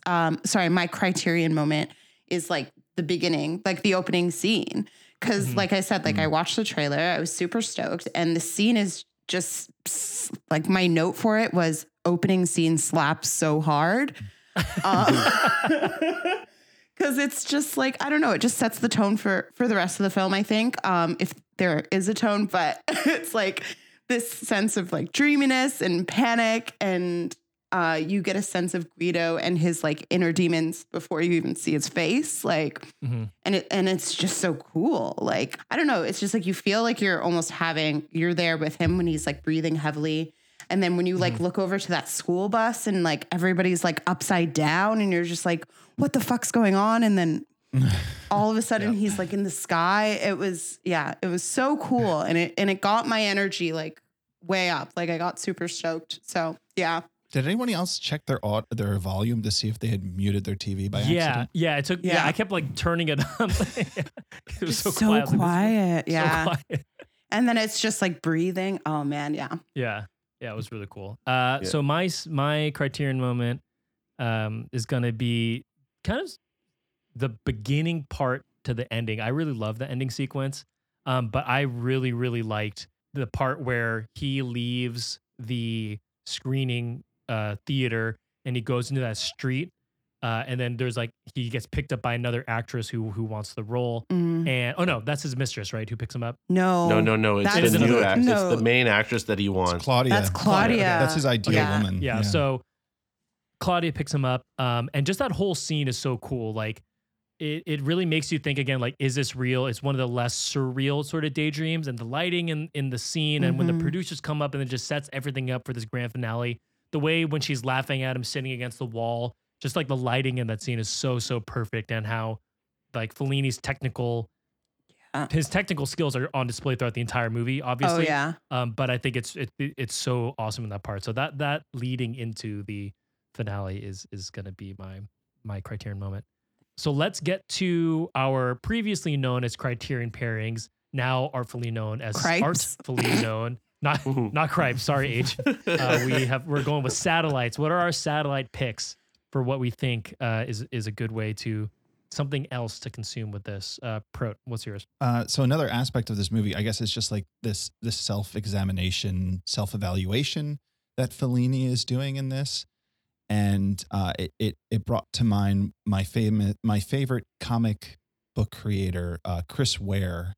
um, sorry, my criterion moment is like the beginning, like the opening scene. because Mhm. like I said, like I watched the trailer, I was super stoked, and the scene is just like my note for it was opening scene slaps so hard. [LAUGHS] because it's just like I don't know, it just sets the tone for for the rest of the film. I think um, if there is a tone, but [LAUGHS] it's like this sense of like dreaminess and panic, and uh, you get a sense of Guido and his like inner demons before you even see his face, like, Mhm. and it and it's just so cool. Like I don't know, it's just like you feel like you're almost having you're there with him when he's like breathing heavily. And then when you like mm-hmm. look over to that school bus and like everybody's like upside down and you're just like, what the fuck's going on? And then [LAUGHS] all of a sudden he's like in the sky. It was, yeah, it was so cool. And it and it got my energy like way up. Like I got super stoked. So yeah. Did anyone else check their aud- their volume to see if they had muted their TV by yeah, accident? yeah. It took. Yeah. Yeah. I kept like turning it [LAUGHS] up. [LAUGHS] it was so, so, quiet. I was like, this so yeah. quiet. And then it's just like breathing. Oh man, yeah. Yeah, yeah, it was really cool. Uh, Yeah. so my my criterion moment um, is gonna be kind of the beginning part to the ending. I really love the ending sequence, um, but I really really liked the part where he leaves the screening uh, theater and he goes into that street. Uh, and then there's like he gets picked up by another actress who who wants the role, Mm. and oh no, that's his mistress, right? Who picks him up? No. No, no, no. It's That's the new another- act. It's the main actress that he It's wants. Claudia. That's Claudia. Claudia. That's his ideal Yeah. woman. Yeah, So Claudia picks him up, um, and just that whole scene is so cool. Like it, it really makes you think again. Like, is this real? It's one of the less surreal sort of daydreams, and the lighting in in the scene, and when the Mhm. producers come up and it just sets everything up for this grand finale. The way when she's laughing at him, sitting against the wall, just like the lighting in that scene is so so perfect, and how like Fellini's technical. Yeah. His technical skills are on display throughout the entire movie, Oh obviously. yeah. Um, but I think it's it, it- it's so awesome in that part. So that that leading into the finale is is going to be my my Criterion moment. So let's get to our previously known as Criterion pairings, now artfully known as Cripes. artfully [LAUGHS] known, not not Cripes. Sorry, H. [LAUGHS] Uh, we have we're going with satellites. What are our satellite picks for what we think uh, is is a good way to something else to consume with this? Uh, Prot, what's yours? Uh, so another aspect of this movie, I guess, is just like this this self examination, self evaluation that Fellini is doing in this, and uh, it, it it brought to mind my favorite my favorite comic book creator, uh, Chris Ware,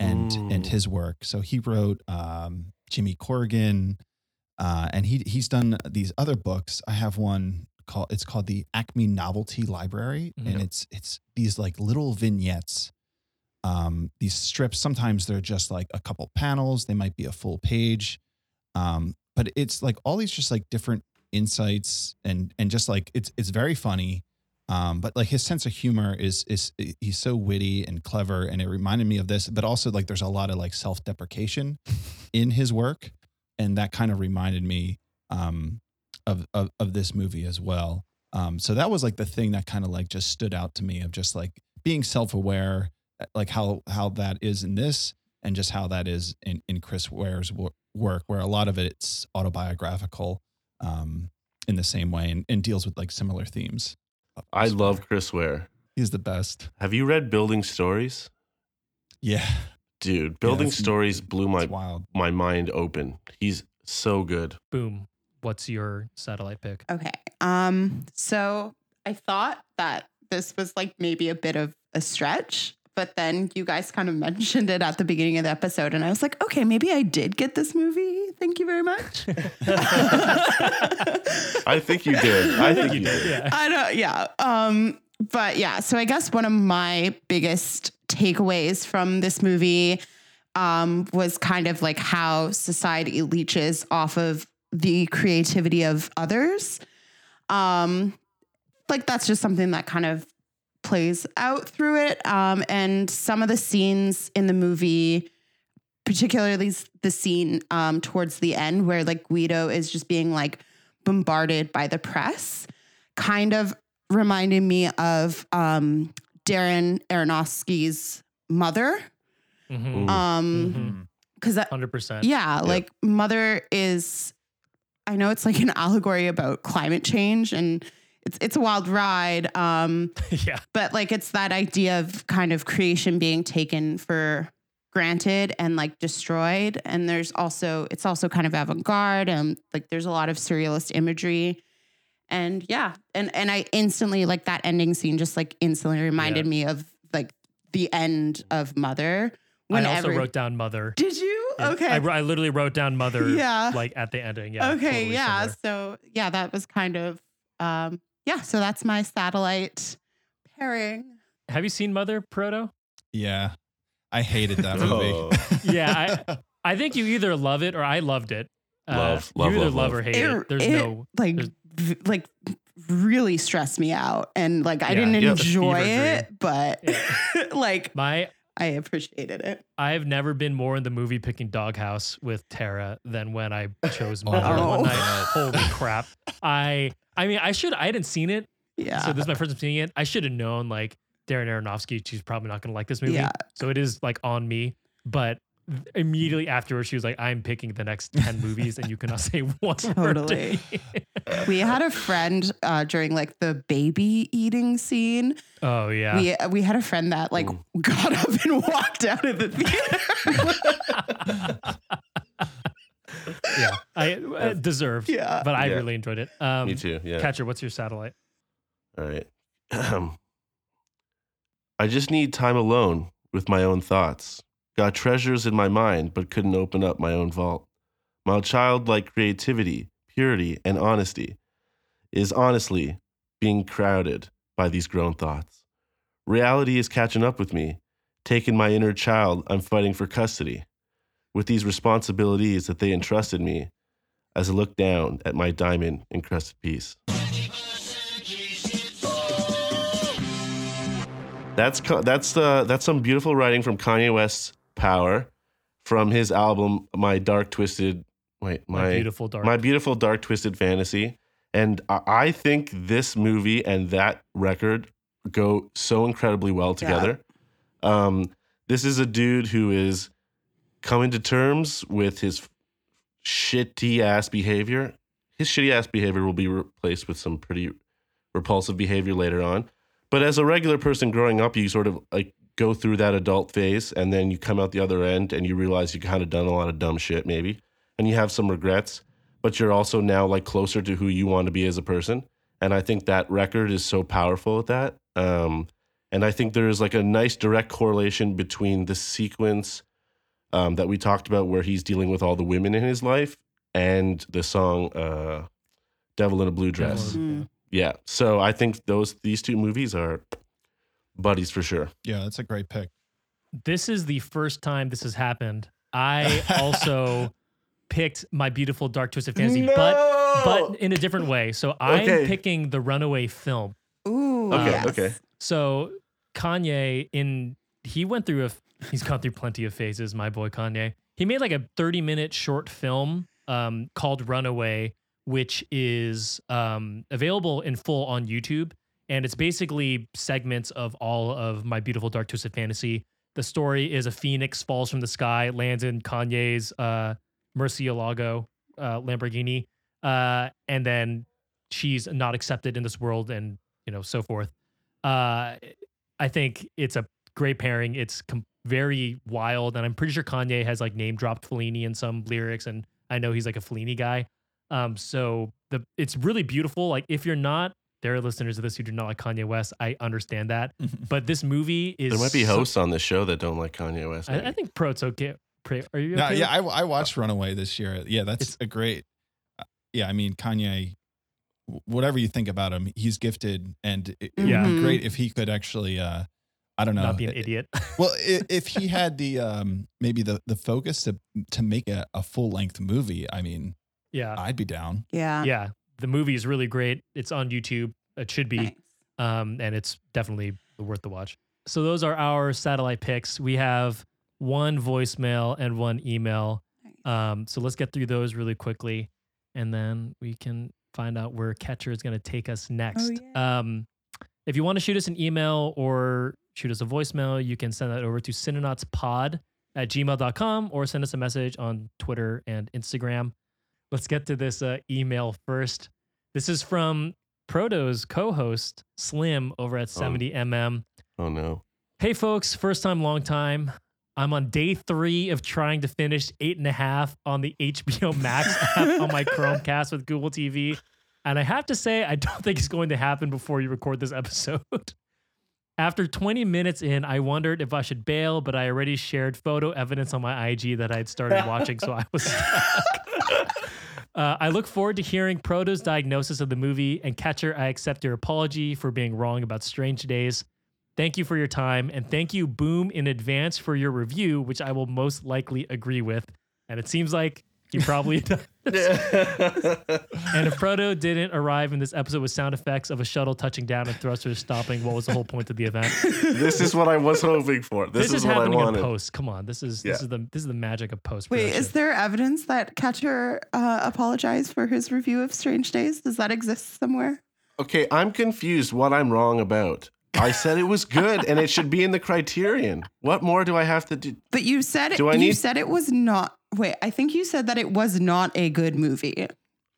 and and his work. So he wrote um, Jimmy Corrigan, uh, and he he's done these other books. I have one called it's called the Acme Novelty Library, and Mhm. it's it's these like little vignettes um, these strips. Sometimes they're just like a couple panels. They might be a full page. Um, but it's like all these just like different insights and and just like it's it's very funny. Um, but like his sense of humor is is he's so witty and clever and it reminded me of this. But also like there's a lot of like self-deprecation [LAUGHS] in his work and that kind of reminded me um, of, of of this movie as well um, so that was like the thing that kind of like just stood out to me of just like being self-aware uh, like how how that is in this and just how that is in in Chris Ware's wo- work where a lot of it's autobiographical um in the same way and, and deals with like similar themes I love Chris Ware. he's the best Have you read Building Stories? yeah Dude, Building it's- Stories blew my wild my mind open. He's so good. Boom. What's your satellite pick? Okay. Um, so I thought that this was like maybe a bit of a stretch, but then you guys kind of [LAUGHS] mentioned it at the beginning of the episode, and I was like, okay, maybe I did get this movie. Thank you very much. [LAUGHS] I think you did. I think you did. Yeah. I don't, yeah. Um, but yeah, so I guess one of my biggest takeaways from this movie um, was kind of like how society leeches off of the creativity of others. Um, like that's just something that kind of plays out through it. Um, and some of the scenes in the movie, particularly the scene um, towards the end where like Guido is just being like bombarded by the press, kind of reminded me of um, Darren Aronofsky's mother. Mhm. Mm. Um, because Hundred percent. yeah, like mother is. I know it's like an [LAUGHS] allegory about climate change, and it's it's a wild ride. Um, [LAUGHS] yeah. but like it's that idea of kind of creation being taken for granted and like destroyed and there's also it's also kind of avant-garde and like there's a lot of surrealist imagery and yeah and and i instantly like that ending scene just like instantly reminded Yeah. me of like the end of mother I also wrote down mother. did you And okay I, I literally wrote down mother. Yeah. Like at the ending. Yeah. okay totally yeah similar. so yeah that was kind of um yeah so that's my satellite pairing Have you seen Mother Proto? Yeah. I hated that [LAUGHS] movie. Oh. [LAUGHS] Yeah, [LAUGHS] I think you either love it or I loved it. Uh, Love, love, you either love, love, love. or hate It- it. There's it, no. like there's- v- like really stressed me out and like I Yeah, didn't yeah. Enjoy fever it but like My I appreciated it. I've never been more in the movie picking Doghouse with Tara than when I chose [LAUGHS] Mother Oh. one night. Holy crap! I I mean I should I hadn't seen it, Yeah. so this is my first time seeing it. I should have known like Darren Aronofsky. She's probably not gonna like this movie, Yeah. so it is like on me. But immediately afterwards, she was like, "I'm picking the next ten [LAUGHS] movies, and you cannot say one word Totally. [LAUGHS] we had a friend uh, during like the baby eating scene. oh yeah, We we had a friend that like Ooh. got up and walked out of the theater. [LAUGHS] yeah. I uh, deserved, yeah. but I Yeah. really enjoyed it. Um, Me too. Yeah. Catcher, what's your satellite? All right. [CLEARS THROAT] I just need time alone with my own thoughts. Got treasures in my mind, but couldn't open up my own vault. My childlike creativity, purity, and honesty is honestly being crowded by these grown thoughts. Reality is catching up with me. Taking my inner child, I'm fighting for custody. With these responsibilities that they entrusted me, as I look down at my diamond encrusted piece. That's that's uh, that's some beautiful writing from Kanye West's Power, from his album My Dark Twisted. Wait, My, my beautiful dark. my beautiful dark twisted fantasy, and I, I think this movie and that record go so incredibly well together. Um, this is a dude who is coming to terms with his shitty ass behavior. His shitty ass behavior will be replaced with some pretty repulsive behavior later on. But as a regular person growing up, you sort of like go through that adult phase and then you come out the other end and you realize you kind of done a lot of dumb shit maybe and you have some regrets, but you're also now like closer to who you want to be as a person. And I think that record is so powerful at that. Um, and I think there is like a nice direct correlation between the sequence um, that we talked about where he's dealing with all the women in his life and the song uh, Devil in a Blue Dress. Mm. Yeah. So I think those these two movies are buddies for sure. Yeah, that's a great pick. this is the first time this has happened. I [LAUGHS] also picked my beautiful dark twisted fantasy, but but in a different way. So I'm Okay. picking the Runaway film. Ooh. Okay, yes. okay. So Kanye in he went through a he's gone through plenty of phases. My boy Kanye. He made like a 30 minute short film um, called Runaway, which is um, available in full on YouTube, and it's basically segments of all of my beautiful dark twisted fantasy. The story is a phoenix falls from the sky, lands in Kanye's uh, Murcielago uh, Lamborghini, uh, and then she's not accepted in this world, and you know so forth. Uh, I think it's a great pairing. It's com- very wild, and I'm pretty sure Kanye has like name dropped Fellini in some lyrics, and I know he's like a Fellini guy. Um, so the it's really beautiful. Like if you're not, there are listeners of this who do not like Kanye West. I understand that, [LAUGHS] but this movie is There might be so- hosts on this show that don't like Kanye West. I, I maybe. think Pro's okay. Pro, are you? No, okay yeah, I, I watched Runaway this year. Yeah, that's It's- a great. uh, Yeah, I mean Kanye. Whatever you think about him, he's gifted, and it, it Yeah. would be great if he could actually. uh I don't know. not be an idiot. [LAUGHS] Well, if he had the um maybe the the focus to to make a, a full length movie, I mean, yeah, I'd be down. Yeah. yeah. The movie is really great. It's on YouTube. It should be. Um, and it's definitely worth the watch. So those are our satellite picks. We have one voicemail and one email. Nice. Um, so let's get through those really quickly, and then we can find out where Catcher is going to take us next. yeah. Um, If you want to shoot us an email or shoot us a voicemail, you can send that over to cinenautspod at gmail.com or send us a message on Twitter and Instagram. Let's get to this uh, email first. This is from Proto's co host, Slim, over at 70mm. Oh no. Hey, folks, first time, long time. I'm on day three of trying to finish eight and a half on the HBO Max [LAUGHS] app on my Chromecast with Google TV. And I have to say, I don't think it's going to happen before you record this episode. [LAUGHS] After 20 minutes in, I wondered if I should bail, but I already shared photo evidence on my IG that I had started watching, so I was [LAUGHS] stuck. Uh, I look forward to hearing Proto's diagnosis of the movie, and Catcher, I accept your apology for being wrong about Strange Days. Thank you for your time, and thank you, Boom, in advance for your review, which I will most likely agree with. And it seems like you probably [LAUGHS] does. And if Proto didn't arrive in this episode with sound effects of a shuttle touching down and thrusters stopping, what was the whole point of the event? this is what I was hoping for. This, This, is, what I happening in wanted. post. Come on, this is Yeah. this is the this is the magic of post. Wait, is there evidence that Catcher uh, apologized for his review of Strange Days? Does that exist somewhere? Okay, I'm confused what I'm wrong about. I said it was good and it should be in the criterion. What more do I have to do? But you said it. Do I you need- said it was not. Wait, I think you said that it was not a good movie.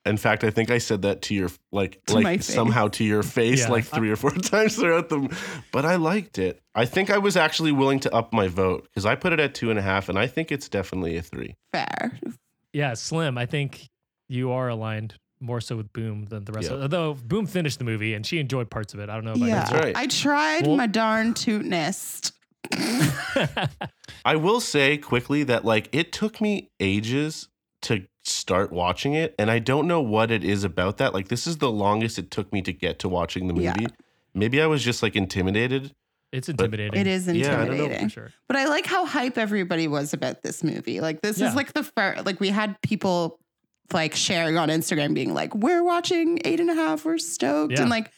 In fact, I think I said that to your like To like somehow to your face Yeah. like three or four [LAUGHS] times throughout the but I liked it. I think I was actually willing to up my vote because I put it at two and a half and I think it's definitely a three. Fair. Yeah, Slim. I think you are aligned more so with Boom than the rest. Yeah. of Although Boom finished the movie and she enjoyed parts of it. I don't know about Yeah, That's right. I tried Well- my darn tootnest. You. [LAUGHS] I will say quickly that like it took me ages to start watching it and I don't know what it is about that. Like this is the longest it took me to get to watching the movie. Yeah. Maybe I was just like intimidated. it's intimidating. It is intimidating. Yeah, I don't know for intimidating. for sure. But I like how hype everybody was about this movie. Like this Yeah. is like the first. Like we had people like sharing on Instagram, being like, "We're watching eight and a half. We're stoked," Yeah. and like,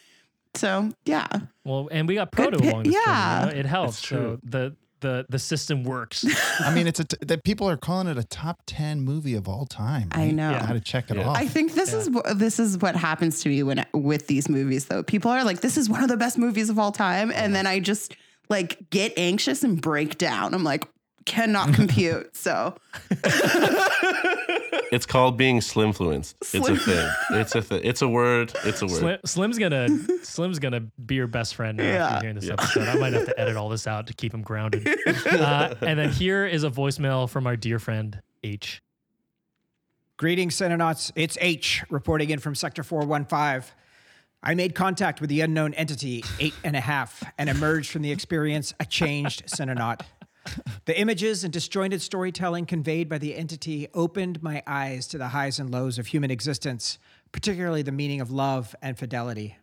so yeah, Well, and we got Good Proto pi- along this journey, yeah. you know? it helps. That's So true. the the the system works. [LAUGHS] I mean, it's a t- that people are calling it a top ten movie of all time. I right? know. I got to check it Yeah. off. I think this Yeah. is wh- this is what happens to me when with these movies though. People are like, "This is one of the best movies of all time," and then I just like get anxious and break down. I'm like, cannot compute. So It's called being slimfluenced. It's a Slim- thing. It's a thing. It's a word. It's a word. Slim, Slim's gonna Slim's gonna be your best friend now Yeah. after hearing this Yeah. episode. I might have to [LAUGHS] edit all this out to keep him grounded. Uh, and then here is a voicemail from our dear friend H. Greetings, Cinenauts. It's H reporting in from Sector 415. I made contact with the unknown entity, eight and a half, and emerged from the experience a changed Cinenaut. The images and disjointed storytelling conveyed by the entity opened my eyes to the highs and lows of human existence, particularly the meaning of love and fidelity.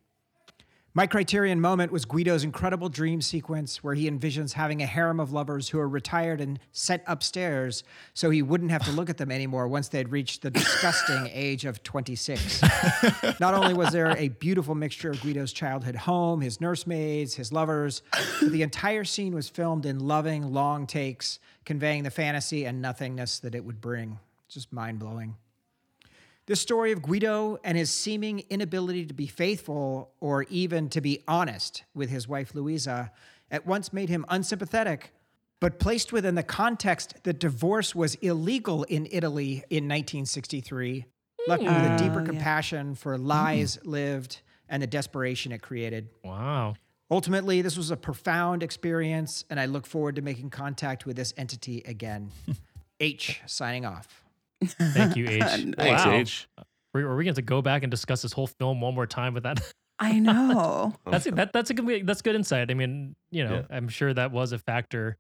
My criterion moment was Guido's incredible dream sequence where he envisions having a harem of lovers who are retired and sent upstairs so he wouldn't have to look at them anymore once they'd reached the disgusting [LAUGHS] age of 26. Not only was there a beautiful mixture of Guido's childhood home, his nursemaids, his lovers, but the entire scene was filmed in loving, long takes, conveying the fantasy and nothingness that it would bring. Just mind blowing. This story of Guido and his seeming inability to be faithful or even to be honest with his wife Luisa at once made him unsympathetic, but placed within the context that divorce was illegal in Italy in 1963, left me with a mm. deeper Oh, yeah. compassion for lies lived and the desperation it created. Wow. Ultimately, this was a profound experience, and I look forward to making contact with this entity again. [LAUGHS] H signing off. Thank you, [LAUGHS] H. Thanks, wow. H. Are are we going to go back and discuss this whole film one more time with that? [LAUGHS] I know. [LAUGHS] that's that, that's a good that's good insight. I mean, you know, Yeah. I'm sure that was a factor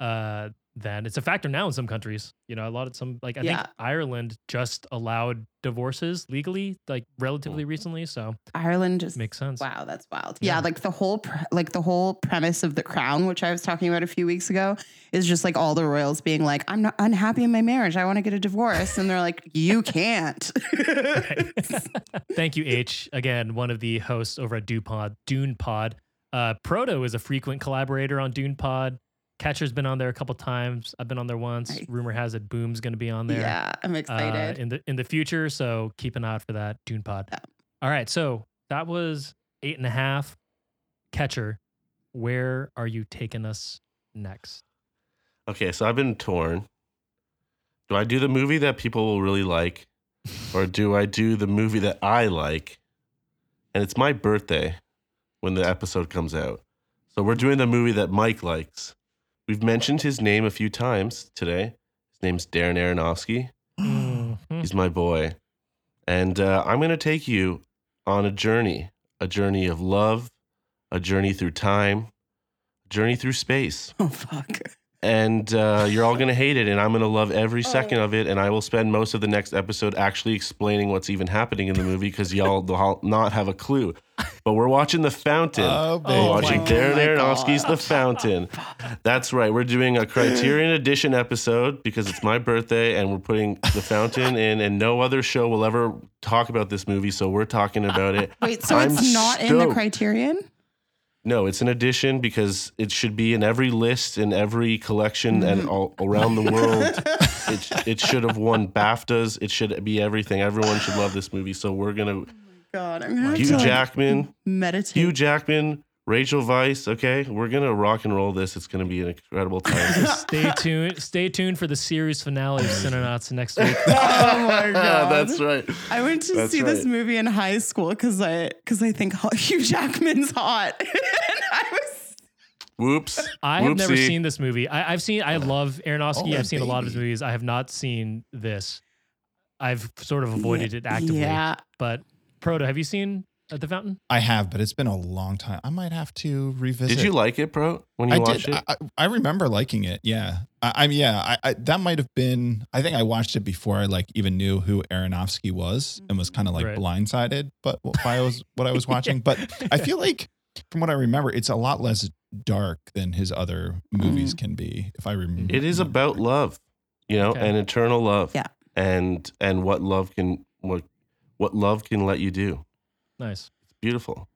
uh then. It's a factor now in some countries. You know, a lot of some like I Yeah. think Ireland just allowed divorces legally like relatively recently, so Ireland just makes sense. Wow, that's wild. Yeah. Yeah. like the whole pre- like the whole premise of the crown, which I was talking about a few weeks ago, is just like all the royals being like, "I'm not unhappy in my marriage. I want to get a divorce," and they're like, "You can't." [LAUGHS] Thank you, H. Again, one of the hosts over at Dune Pod. Dune Pod. Uh, Proto is a frequent collaborator on Dune Pod. Catcher's been on there a couple times. I've been on there once. Nice. Rumor has it Boom's going to be on there. yeah, I'm uh, excited. in the in the future. So keep an eye out for that Dune Pod. Yeah. All right, so that was eight and a half. Catcher, where are you taking us next? Okay, so I've been torn. Do I do the movie that people will really like, or do I do the movie that I like? And it's my birthday when the episode comes out. So we're doing the movie that Mike likes. We've mentioned his name a few times today. His name's Darren Aronofsky. Mhm. He's my boy. And uh, I'm going to take you on a journey a journey of love, a journey through time, a journey through space. Oh fuck. And uh, you're all going to hate it. And I'm going to love every second of it. And I will spend most of the next episode actually explaining what's even happening in the movie because y'all will not have a clue. But we're watching The Fountain. Oh, baby. We're Oh watching my Darren God. Aronofsky's The Fountain. That's right. We're doing a Criterion Edition episode because it's my birthday and we're putting The Fountain in, and no other show will ever talk about this movie. So we're talking about it. [LAUGHS] Wait, so I'm it's not in the criterion? No, it's an addition because it should be in every list, in every collection, and mm-hmm. all around the world. [LAUGHS] it, it should have won BAFTAs. It should be everything. Everyone should love this movie. So we're gonna oh God, I'm gonna have Hugh Jackman, meditate. Hugh Jackman, Rachel Weisz. Okay, we're gonna rock and roll this. It's gonna be an incredible time. [LAUGHS] Stay tuned. Stay tuned for the series finale of Cinenauts next week. [LAUGHS] oh my [LAUGHS] god, That's right. I went to That's see this movie in high school because I because I think Hugh Jackman's hot. and I was Whoops. I have never seen this movie. I, I've seen. I love Aronofsky. Oh, I've seen a lot of his movies. I have not seen this. I've sort of avoided it actively. Yeah. But Proto, have you seen at the Fountain? I have, but it's been a long time. I might have to revisit. Did you like it, bro? When you I watched did. it? I, I I remember liking it. Yeah. I, I mean, yeah. I, I that might have been. I think I watched it before I like even knew who Aronofsky was and was kind of like Right. blindsided, but by was what I was [LAUGHS] watching. But I feel like from what I remember, it's a lot less dark than his other movies mm. can be. If I remember, It is about love, you know, Okay. and eternal love. Yeah. And and what love can what what love can let you do. Nice. It's beautiful.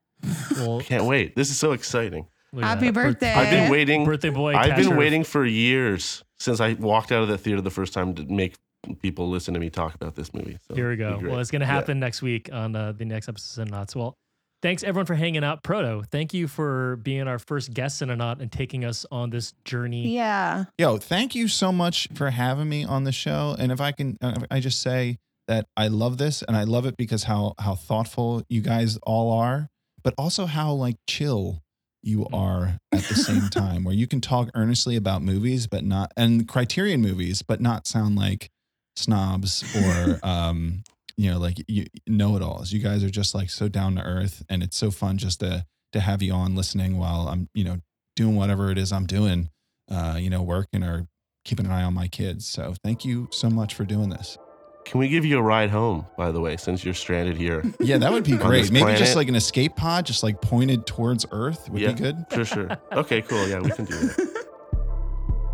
Well, Can't wait. This is so exciting. look at Happy that. Birthday. I've been waiting. birthday boy. I've been Catcher. waiting for years since I walked out of the theater the first time to make people listen to me talk about this movie. So Here we it'll go. be great. Well, it's going to Yeah. happen next week on uh, the next episode of Cinenauts. Well, thanks everyone for hanging out. Proto, thank you for being our first guest Cinenaut and taking us on this journey. yeah. Yo, thank you so much for having me on the show. And if I can, uh, I just say that I love this, and I love it because how how thoughtful you guys all are, but also how like chill you are at the same [LAUGHS] time, where you can talk earnestly about movies, but not and Criterion movies, but not sound like snobs or [LAUGHS] um you know like you know it alls. You guys are just like so down to earth, and it's so fun just to to have you on listening while I'm you know doing whatever it is I'm doing uh, you know, working or keeping an eye on my kids. So thank you so much for doing this. Can we give you a ride home, by the way, since you're stranded here? [LAUGHS] Yeah, that would be great. Maybe planet? just like an escape pod, just like pointed towards Earth would Yeah. be good. For sure. Okay, cool. Yeah, we can do that. [LAUGHS]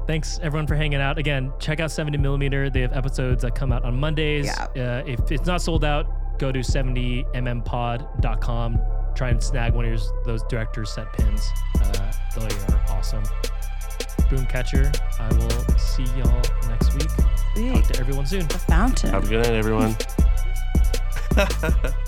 Thanks everyone for hanging out. Again, check out 70 millimeter. They have episodes that come out on Mondays. Yeah. Uh, if it's not sold out, go to 70mmpod.com. Try and snag one of your, those director's set pins. Uh, they are awesome. Boom catcher. I will see y'all next week. Talk to everyone soon. The fountain. Have a good night, everyone. [LAUGHS]